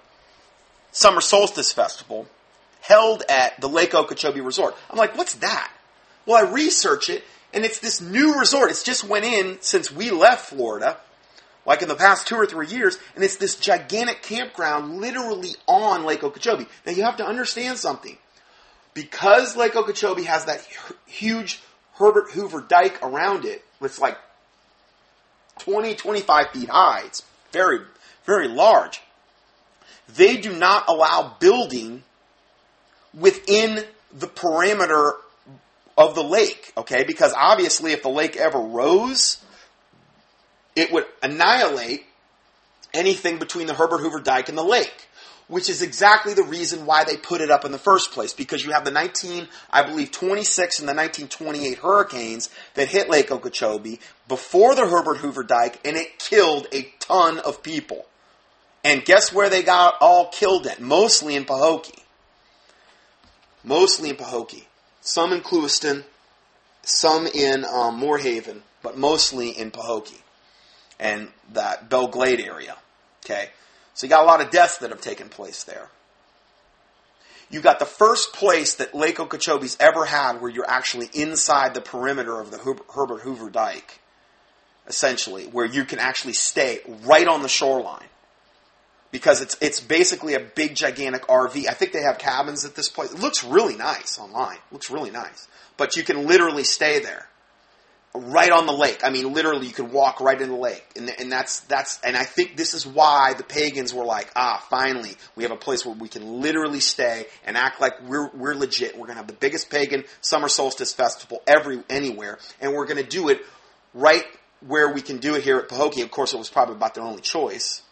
Summer Solstice Festival held at the Lake Okeechobee Resort. I'm like, what's that? Well, I research it, and it's this new resort. It's just went in since we left Florida, like in the past two or three years, and it's this gigantic campground literally on Lake Okeechobee. Now, you have to understand something. Because Lake Okeechobee has that huge Herbert Hoover dike around it, it's like 20, 25 feet high. It's very, very large. They do not allow building within the perimeter of the lake, okay? Because obviously, if the lake ever rose, it would annihilate anything between the Herbert Hoover Dike and the lake, which is exactly the reason why they put it up in the first place. Because you have the 19, I believe, 26 and the 1928 hurricanes that hit Lake Okeechobee before the Herbert Hoover Dike, and it killed a ton of people. And guess where they got all killed at? Mostly in Pahokee mostly in Pahokee, some in Clewiston, some in um, Moore Haven, but mostly in Pahokee and that Belle Glade area. Okay, so you got a lot of deaths that have taken place there. You got the first place that Lake Okeechobee's ever had where you're actually inside the perimeter of the Herbert Hoover Dike, essentially, where you can actually stay right on the shoreline because it's it's basically a big gigantic RV. I think they have cabins at this place. It looks really nice online. It looks really nice. But you can literally stay there. Right on the lake. I mean, literally, you could walk right in the lake, and and that's that's and I think this is why the pagans were like, ah, finally, we have a place where we can literally stay and act like we're we're legit. We're gonna have the biggest pagan summer solstice festival every anywhere, and we're gonna do it right where we can do it here at Pahokee. Of course, it was probably about their only choice.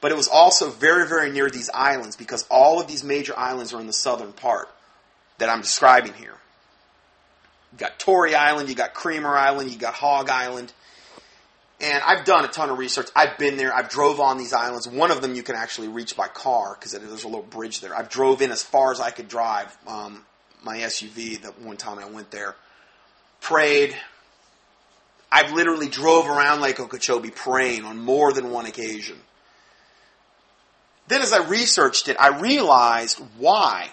But it was also very, very near these islands because all of these major islands are in the southern part that I'm describing here. You got Torry Island, you got Kreamer Island, you got Hog Island. And I've done a ton of research. I've been there. I've drove on these islands. One of them you can actually reach by car because there's a little bridge there. I've drove in as far as I could drive um, my SUV. The one time I went there, prayed. I've literally drove around Lake Okeechobee praying on more than one occasion. Then, as I researched it, I realized why.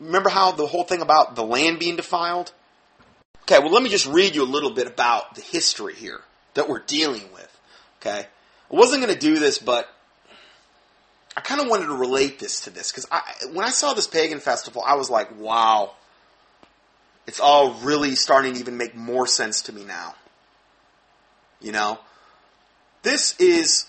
Remember how the whole thing about the land being defiled? Okay, well, let me just read you a little bit about the history here that we're dealing with. Okay, I wasn't going to do this, but I kind of wanted to relate this to this because when I saw this pagan festival, I was like, wow, it's all really starting to even make more sense to me now. You know, this is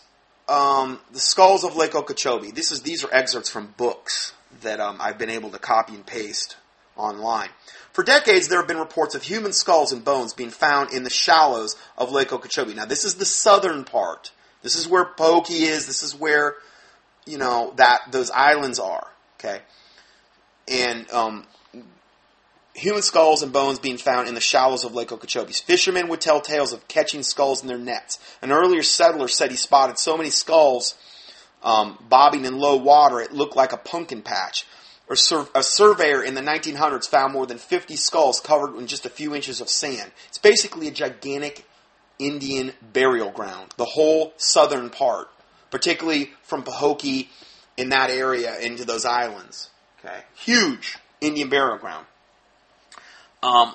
um, the skulls of Lake Okeechobee. This is these are excerpts from books that um, I've been able to copy and paste online. For decades, there have been reports of human skulls and bones being found in the shallows of Lake Okeechobee. Now, this is the southern part. This is where Pokey is. This is where, you know, that those islands are. Okay, and um, human skulls and bones being found in the shallows of Lake Okeechobee. Fishermen would tell tales of catching skulls in their nets. An earlier settler said he spotted so many skulls um, bobbing in low water it looked like a pumpkin patch a surveyor in the 1900s found more than 50 skulls covered in just a few inches of sand. It's basically a gigantic Indian burial ground, the whole southern part, particularly from Pahokee in that area into those islands. Okay, huge Indian burial ground. Um,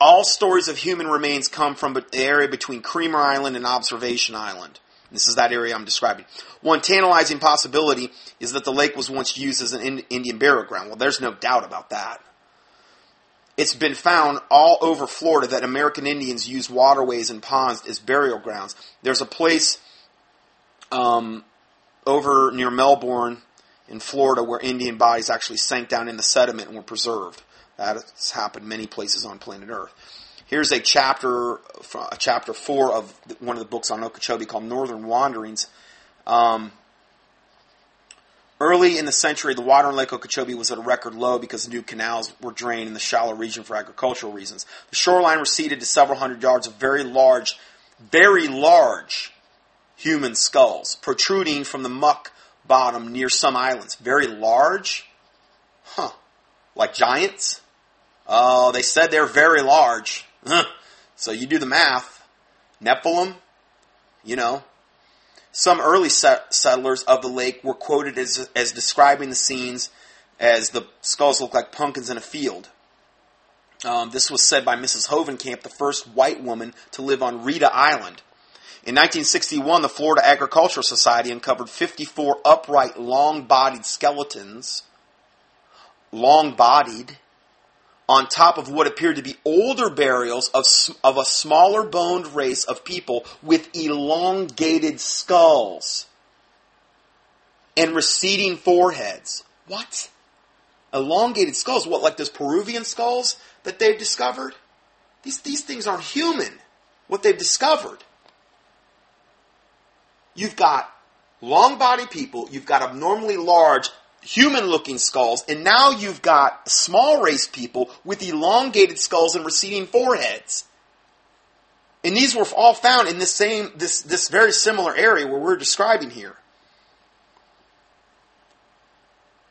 all stories of human remains come from the area between Kreamer Island and Observation Island. This is that area I'm describing. One tantalizing possibility is that the lake was once used as an Indian burial ground. Well, there's no doubt about that. It's been found all over Florida that American Indians use waterways and ponds as burial grounds. There's a place um, over near Melbourne in Florida where Indian bodies actually sank down in the sediment and were preserved. That has happened many places on planet Earth. Here's a chapter, a chapter four of one of the books on Okeechobee called Northern Wanderings. Um, early in the century, the water in Lake Okeechobee was at a record low because new canals were drained in the shallow region for agricultural reasons. The shoreline receded to several hundred yards of very large, very large human skulls protruding from the muck bottom near some islands. Very large? Huh. Like giants? Oh, they said they're very large. So you do the math. Nephilim, you know. Some early settlers of the lake were quoted as, as describing the scenes as the skulls look like pumpkins in a field. Um, this was said by Mrs. Hovenkamp, the first white woman to live on Ritta Island. In 1961, the Florida Agricultural Society uncovered 54 upright, long bodied skeletons. Long bodied on top of what appeared to be older burials of, of a smaller boned race of people with elongated skulls and receding foreheads. What? Elongated skulls? What, like those Peruvian skulls that they've discovered? These, these things aren't human, what they've discovered. You've got long body people, you've got abnormally large human looking skulls, and now you've got small race people with elongated skulls and receding foreheads. And these were all found in this same, this, this very similar area where we're describing here.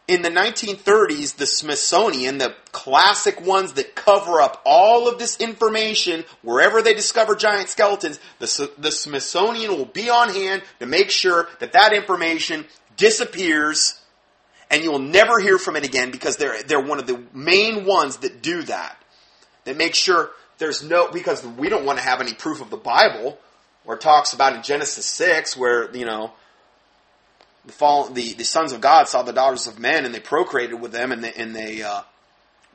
In the 1930s, the Smithsonian, the classic ones that cover up all of this information, wherever they discover giant skeletons, the, the Smithsonian will be on hand to make sure that that information disappears and you will never hear from it again because they're, they're one of the main ones that do that. That make sure there's no, because we don't want to have any proof of the Bible, or talks about in Genesis 6, where, you know, the, fall, the, the sons of God saw the daughters of men and they procreated with them and they, and they uh,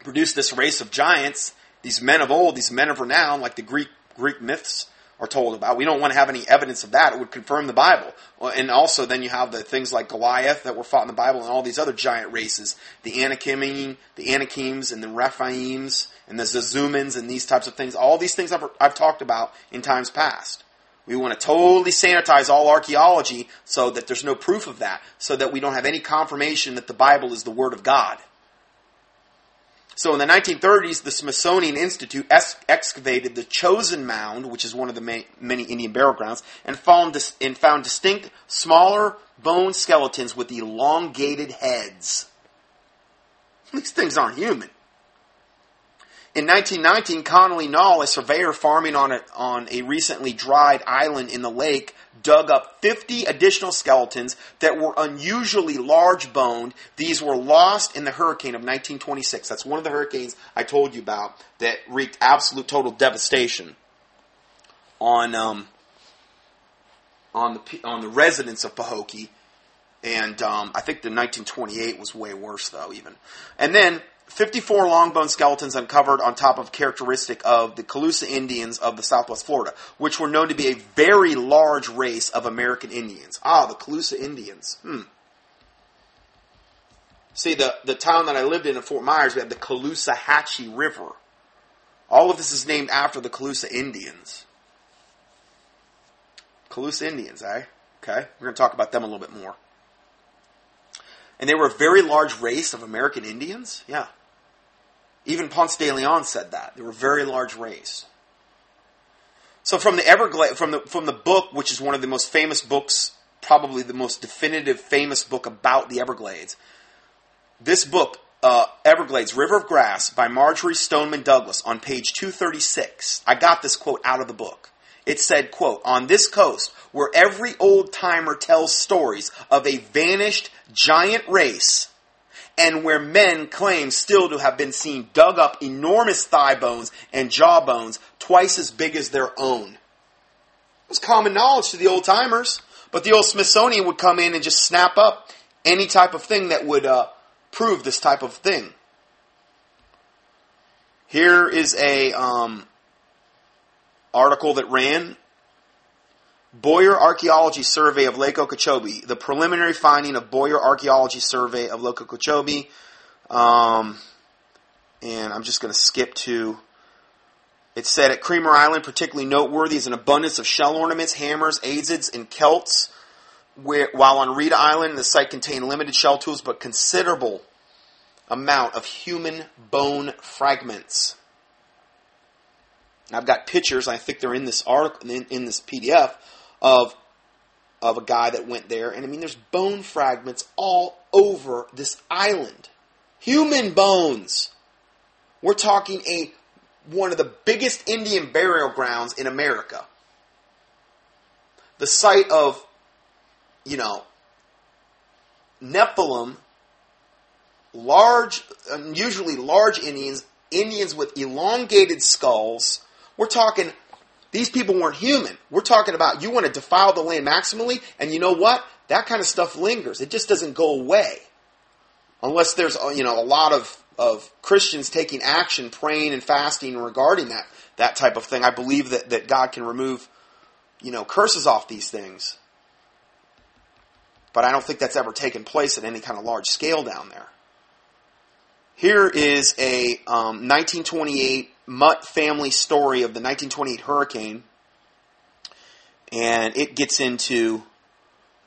produced this race of giants, these men of old, these men of renown, like the Greek Greek myths are told about. We don't want to have any evidence of that. It would confirm the Bible. Uh, and also, then you have the things like Goliath that were fought in the Bible and all these other giant races the Anakim, the Anakims, and the Rephaims, and the Zazumans, and these types of things. All these things I've, I've talked about in times past. We want to totally sanitize all archaeology so that there's no proof of that, so that we don't have any confirmation that the Bible is the Word of God. So in the 1930s, the Smithsonian Institute ex- excavated the Chosen Mound, which is one of the ma- many Indian burial grounds, and found, dis- and found distinct smaller bone skeletons with elongated heads. These things aren't human. In 1919, Connolly Nall, a surveyor farming on a, on a recently dried island in the lake, dug up 50 additional skeletons that were unusually large boned. These were lost in the hurricane of 1926. That's one of the hurricanes I told you about that wreaked absolute total devastation on um, on the on the residents of Pahokee. And um, I think the 1928 was way worse, though, even. And then 54 long bone skeletons uncovered on top of characteristic of the Calusa Indians of the southwest Florida, which were known to be a very large race of American Indians. Ah, the Calusa Indians. Hmm. See, the, the town that I lived in in Fort Myers, we had the Caloosahatchee River. All of this is named after the Calusa Indians. Calusa Indians, eh? Okay, we're going to talk about them a little bit more. And they were a very large race of American Indians? Yeah. Even Ponce de Leon said that. They were very large race. So from the Everglades, from the, from the book, which is one of the most famous books, probably the most definitive famous book about the Everglades, this book, uh, Everglades, River of Grass by Marjory Stoneman Douglas on page 236. I got this quote out of the book. It said, quote, on this coast, where every old timer tells stories of a vanished giant race, and where men claim still to have been seen dug up enormous thigh bones and jaw bones twice as big as their own. It was common knowledge to the old timers, but the old Smithsonian would come in and just snap up any type of thing that would uh, prove this type of thing. Here is a um, article that ran Boyer Archaeology Survey of Lake Okeechobee. The preliminary finding of Boyer Archaeology Survey of Lake Okeechobee. Um, and I'm just going to skip to. It said at Kreamer Island, particularly noteworthy is an abundance of shell ornaments, hammers, adzes, and celts. Where, while on Ritta Island, the site contained limited shell tools but considerable amount of human bone fragments. And I've got pictures. I think they're in this article, in, in this PDF, of of a guy that went there. And I mean, there's bone fragments all over this island, human bones. We're talking a one of the biggest Indian burial grounds in America. The site of, you know, Nephilim, large, unusually large Indians, Indians with elongated skulls. We're talking, these people weren't human. We're talking about you want to defile the land maximally, and you know what? That kind of stuff lingers. It just doesn't go away. Unless there's, uh, you know, a lot of, of Christians taking action, praying and fasting regarding that, that type of thing. I believe that, that God can remove, you know, curses off these things. But I don't think that's ever taken place at any kind of large scale down there. Here is a um, 1928 Mutt family story of the 1928 hurricane, and it gets into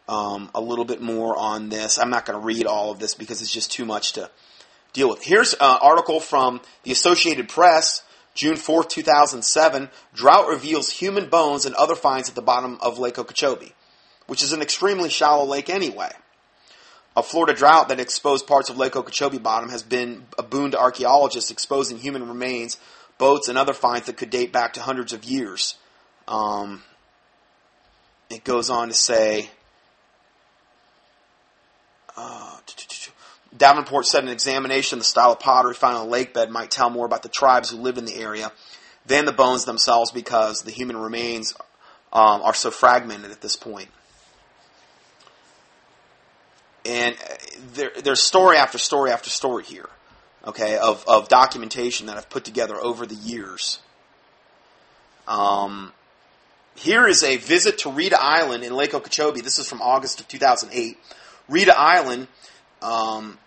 um, a little bit more on this. I'm not going to read all of this because it's just too much to deal with. Here's an article from the Associated Press, June 4th, 2007. Drought reveals human bones and other finds at the bottom of Lake Okeechobee, which is an extremely shallow lake anyway. A Florida drought that exposed parts of Lake Okeechobee bottom has been a boon to archaeologists, exposing human remains, boats, and other finds that could date back to hundreds of years. Um, it goes on to say. Uh, Davenport said an examination of the style of pottery found on the lake bed might tell more about the tribes who lived in the area than the bones themselves because the human remains um, are so fragmented at this point. and there, there's story after story after story here, okay, of, of documentation that I've put together over the years. Um, here is a visit to Ritta Island in Lake Okeechobee. This is from August of 2008. Ritta Island, um,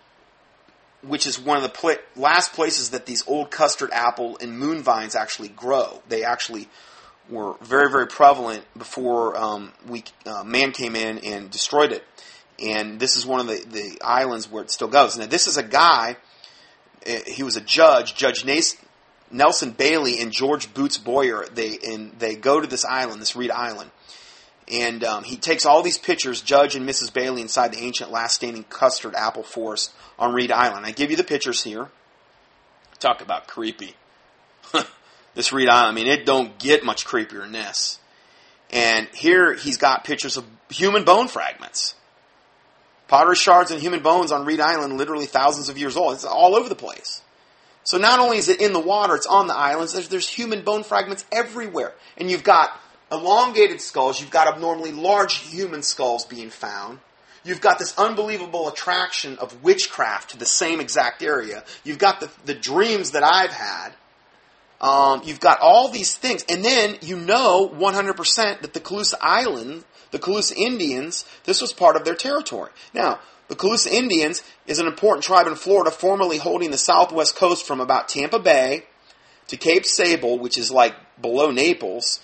which is one of the pla- last places that these old custard apple and moon vines actually grow. They actually were very, very prevalent before um, we uh, man came in and destroyed it. And this is one of the, the islands where it still goes. Now, this is a guy. Eh, He was a judge, Judge Nelson Bailey and George Boots Boyer. They and they go to this island, this Reed Island, and um, he takes all these pictures, Judge and Mrs. Bailey, inside the ancient last standing custard apple forest on Reed Island. I give you the pictures here. Talk about creepy. this Reed Island. I mean, it don't get much creepier than this. And here he's got pictures of human bone fragments. Pottery shards and human bones on Reed Island, literally thousands of years old. It's all over the place. So not only is it in the water, it's on the islands. There's, there's human bone fragments everywhere, and you've got elongated skulls. You've got abnormally large human skulls being found. You've got this unbelievable attraction of witchcraft to the same exact area. You've got the, the dreams that I've had. Um, you've got all these things, and then you know 100% that the Calusa Island, the Calusa Indians, this was part of their territory. Now, the Calusa Indians is an important tribe in Florida, formerly holding the southwest coast from about Tampa Bay to Cape Sable, which is like below Naples,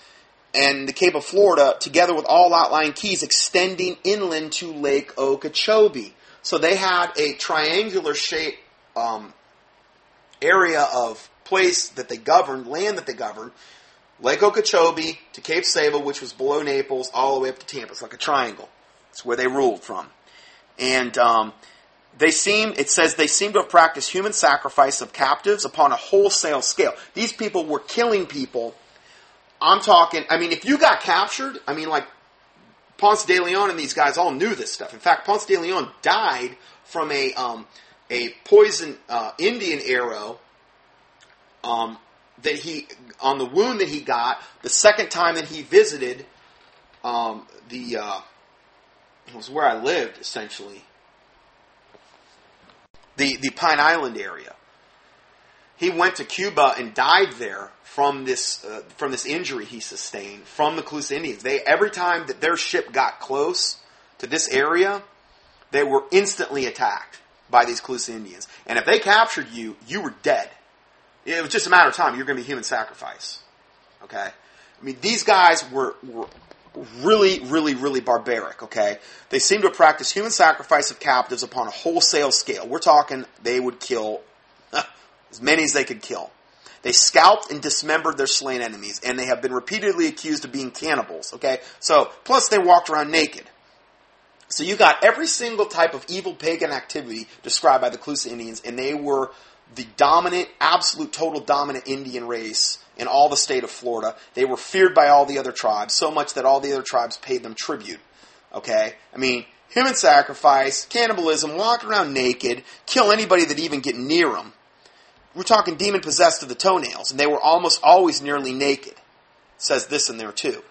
and the Cape of Florida, together with all outlying keys, extending inland to Lake Okeechobee. So they had a triangular shaped um, area of place that they governed, land that they governed, Lake Okeechobee to Cape Sable, which was below Naples, all the way up to Tampa. It's like a triangle. It's where they ruled from. And um, they seem, it says they seem to have practiced human sacrifice of captives upon a wholesale scale. These people were killing people. I'm talking, I mean, if you got captured, I mean, like Ponce de Leon and these guys all knew this stuff. In fact, Ponce de Leon died from a um, a poison uh, Indian arrow um, that he on the wound that he got the second time that he visited um, the uh, it was where I lived essentially the the Pine Island area. He went to Cuba and died there from this uh, from this injury he sustained from the Calusa Indians. They every time that their ship got close to this area, they were instantly attacked by these Calusa Indians. And if they captured you, you were dead. It was just a matter of time. You're going to be human sacrifice. Okay? I mean, these guys were, were really, really, really barbaric. Okay? They seem to practice human sacrifice of captives upon a wholesale scale. We're talking they would kill as many as they could kill. They scalped and dismembered their slain enemies, and they have been repeatedly accused of being cannibals. Okay? So, plus they walked around naked. So you got every single type of evil pagan activity described by the Calusa Indians, and they were the dominant, absolute, total dominant Indian race in all the state of Florida. They were feared by all the other tribes, so much that all the other tribes paid them tribute. Okay? I mean, human sacrifice, cannibalism, walk around naked, kill anybody that even get near them. We're talking demon possessed to the toenails, and they were almost always nearly naked. It says this in there too.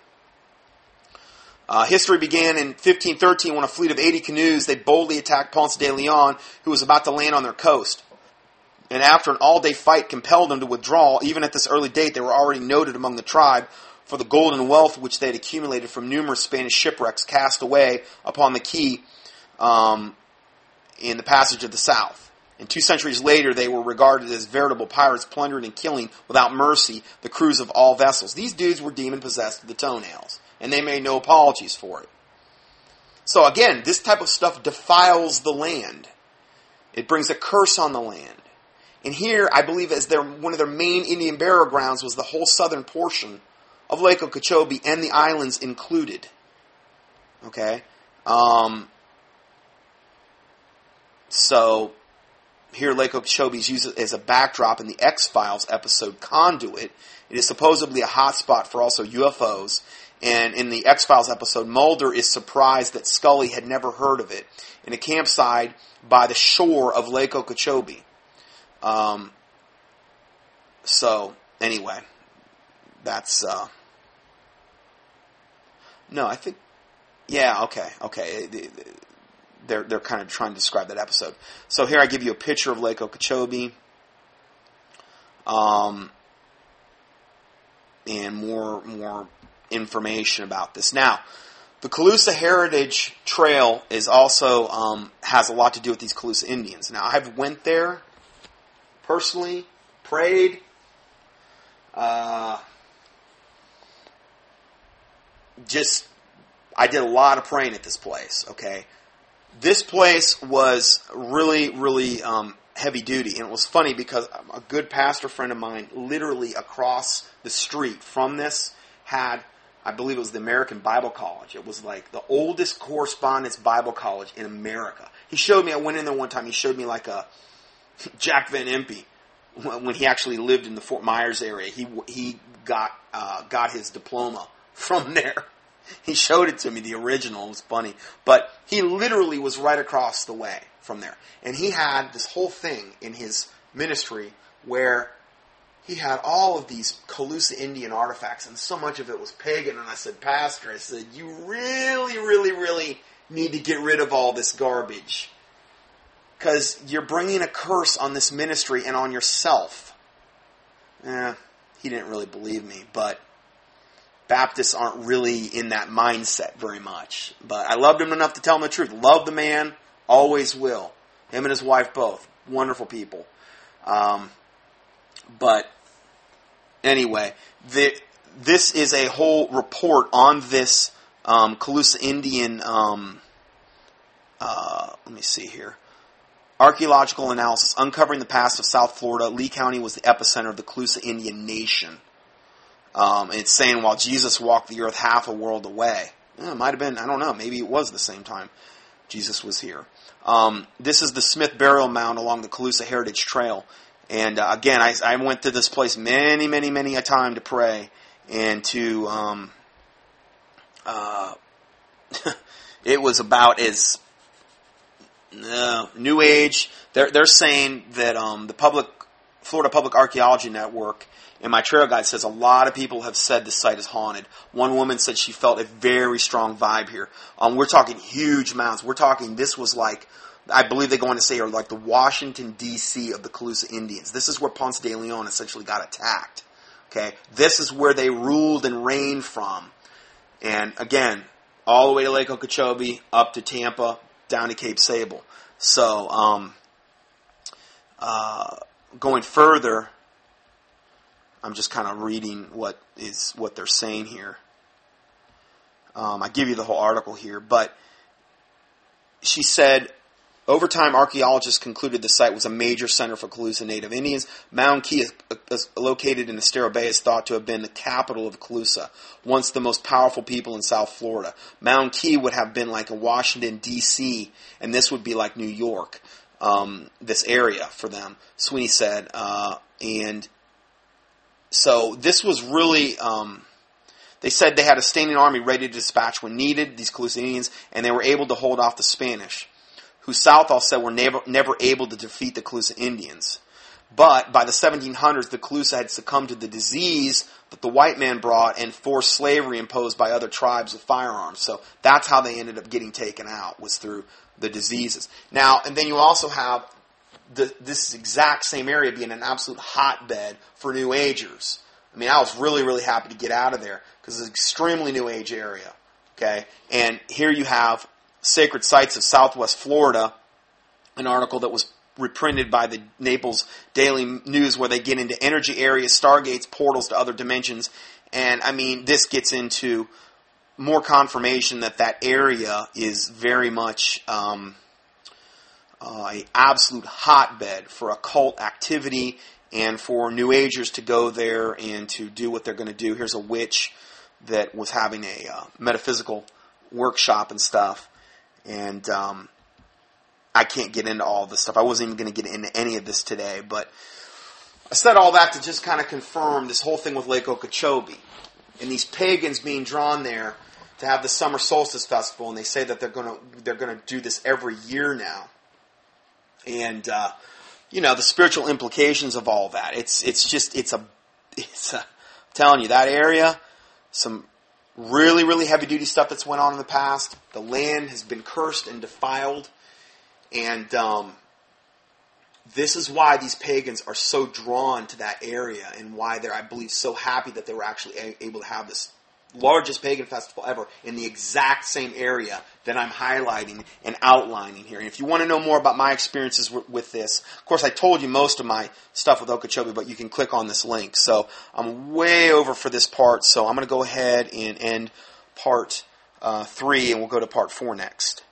Uh, history began in 1513 when a fleet of 80 canoes they boldly attacked Ponce de Leon, who was about to land on their coast. And after an all-day fight, compelled them to withdraw. Even at this early date, they were already noted among the tribe for the gold and wealth which they had accumulated from numerous Spanish shipwrecks cast away upon the key um, in the passage of the South. And two centuries later, they were regarded as veritable pirates, plundering and killing without mercy the crews of all vessels. These dudes were demon possessed to the toenails, and they made no apologies for it. So again, this type of stuff defiles the land. It brings a curse on the land. And here, I believe, as their one of their main Indian burial grounds was the whole southern portion of Lake Okeechobee and the islands included. Okay, um, so here Lake Okeechobee is used as a backdrop in the X Files episode Conduit. It is supposedly a hotspot for also UFOs. And in the X Files episode, Mulder is surprised that Scully had never heard of it in a campsite by the shore of Lake Okeechobee. Um, so anyway, that's uh, no, I think yeah, okay, okay. They're they're kind of trying to describe that episode. So here I give you a picture of Lake Okeechobee. Um, and more more information about this. Now, the Calusa Heritage Trail is also um, has a lot to do with these Calusa Indians. Now, I've went there personally, prayed. Uh, just, I did a lot of praying at this place. Okay, this place was really, really um, heavy duty, and it was funny because a good pastor friend of mine, literally across the street from this, had I believe it was the American Bible College. It was like the oldest correspondence Bible college in America. He showed me, I went in there one time, he showed me like a Jack Van Impe, when he actually lived in the Fort Myers area. He, he got, uh, got his diploma from there. He showed it to me, the original. It was funny. But he literally was right across the way from there. And he had this whole thing in his ministry where he had all of these Calusa Indian artifacts, and so much of it was pagan. And I said, Pastor, I said, you really, really, really need to get rid of all this garbage. Because you're bringing a curse on this ministry and on yourself. Eh, he didn't really believe me, but Baptists aren't really in that mindset very much. But I loved him enough to tell him the truth. Love the man, always will. Him and his wife both. Wonderful people. Um, but anyway, the, this is a whole report on this um, Calusa Indian. Um, uh, let me see here. Archaeological analysis uncovering the past of South Florida. Lee County was the epicenter of the Calusa Indian Nation. Um, it's saying while Jesus walked the earth half a world away. Yeah, it might have been, I don't know, maybe it was the same time Jesus was here. Um, this is the Smith Burial Mound along the Calusa Heritage Trail. And uh, again, I, I, went to this place many, many, many a time to pray and to. Um, uh, it was about as uh, new age. They're they're saying that um, the public Florida Public Archaeology Network and my trail guide says a lot of people have said this site is haunted. One woman said she felt a very strong vibe here. Um, we're talking huge mounds. We're talking this was like I believe they go on to say are like the Washington D.C. of the Calusa Indians. This is where Ponce de Leon essentially got attacked. Okay, this is where they ruled and reigned from. And again, all the way to Lake Okeechobee, up to Tampa, down to Cape Sable. So, um, uh, going further, I'm just kind of reading what is what they're saying here. Um, I give you the whole article here, but she said over time, archaeologists concluded the site was a major center for Calusa Native Indians. Mound Key, is, located in the Estero Bay, is thought to have been the capital of Calusa, once the most powerful people in South Florida. Mound Key would have been like a Washington, D.C., and this would be like New York, um, this area for them, Sweeney said. Uh, and so this was really. Um, they said they had a standing army ready to dispatch when needed, these Calusa Indians, and they were able to hold off the Spanish who Southall said were never, never able to defeat the Calusa Indians. But by the 1700s, the Calusa had succumbed to the disease that the white man brought and forced slavery imposed by other tribes with firearms. So that's how they ended up getting taken out, was through the diseases. Now, and then you also have the, this exact same area being an absolute hotbed for New Agers. I mean, I was really, really happy to get out of there because it's an extremely New Age area. Okay? And here you have sacred sites of southwest Florida, an article that was reprinted by the Naples Daily News where they get into energy areas, stargates, portals to other dimensions. And I mean, this gets into more confirmation that that area is very much um, uh, a absolute hotbed for occult activity and for New Agers to go there and to do what they're going to do. Here's a witch that was having a uh, metaphysical workshop and stuff and um, I can't get into all this stuff. I wasn't even going to get into any of this today, but I said all that to just kind of confirm this whole thing with Lake Okeechobee and these pagans being drawn there to have the summer solstice festival, and they say that they're going to they're going to do this every year now, and uh, you know the spiritual implications of all that. It's it's just it's a it's a I'm telling you that area some really, really heavy duty stuff that's went on in the past. The land has been cursed and defiled, and um, this is why these pagans are so drawn to that area and why they're, I believe, so happy that they were actually a- able to have this largest pagan festival ever in the exact same area that I'm highlighting and outlining here. And if you want to know more about my experiences w- with this, of course, I told you most of my stuff with Okeechobee, but you can click on this link. So I'm way over for this part, so I'm going to go ahead and end part uh, three, and we'll go to part four next.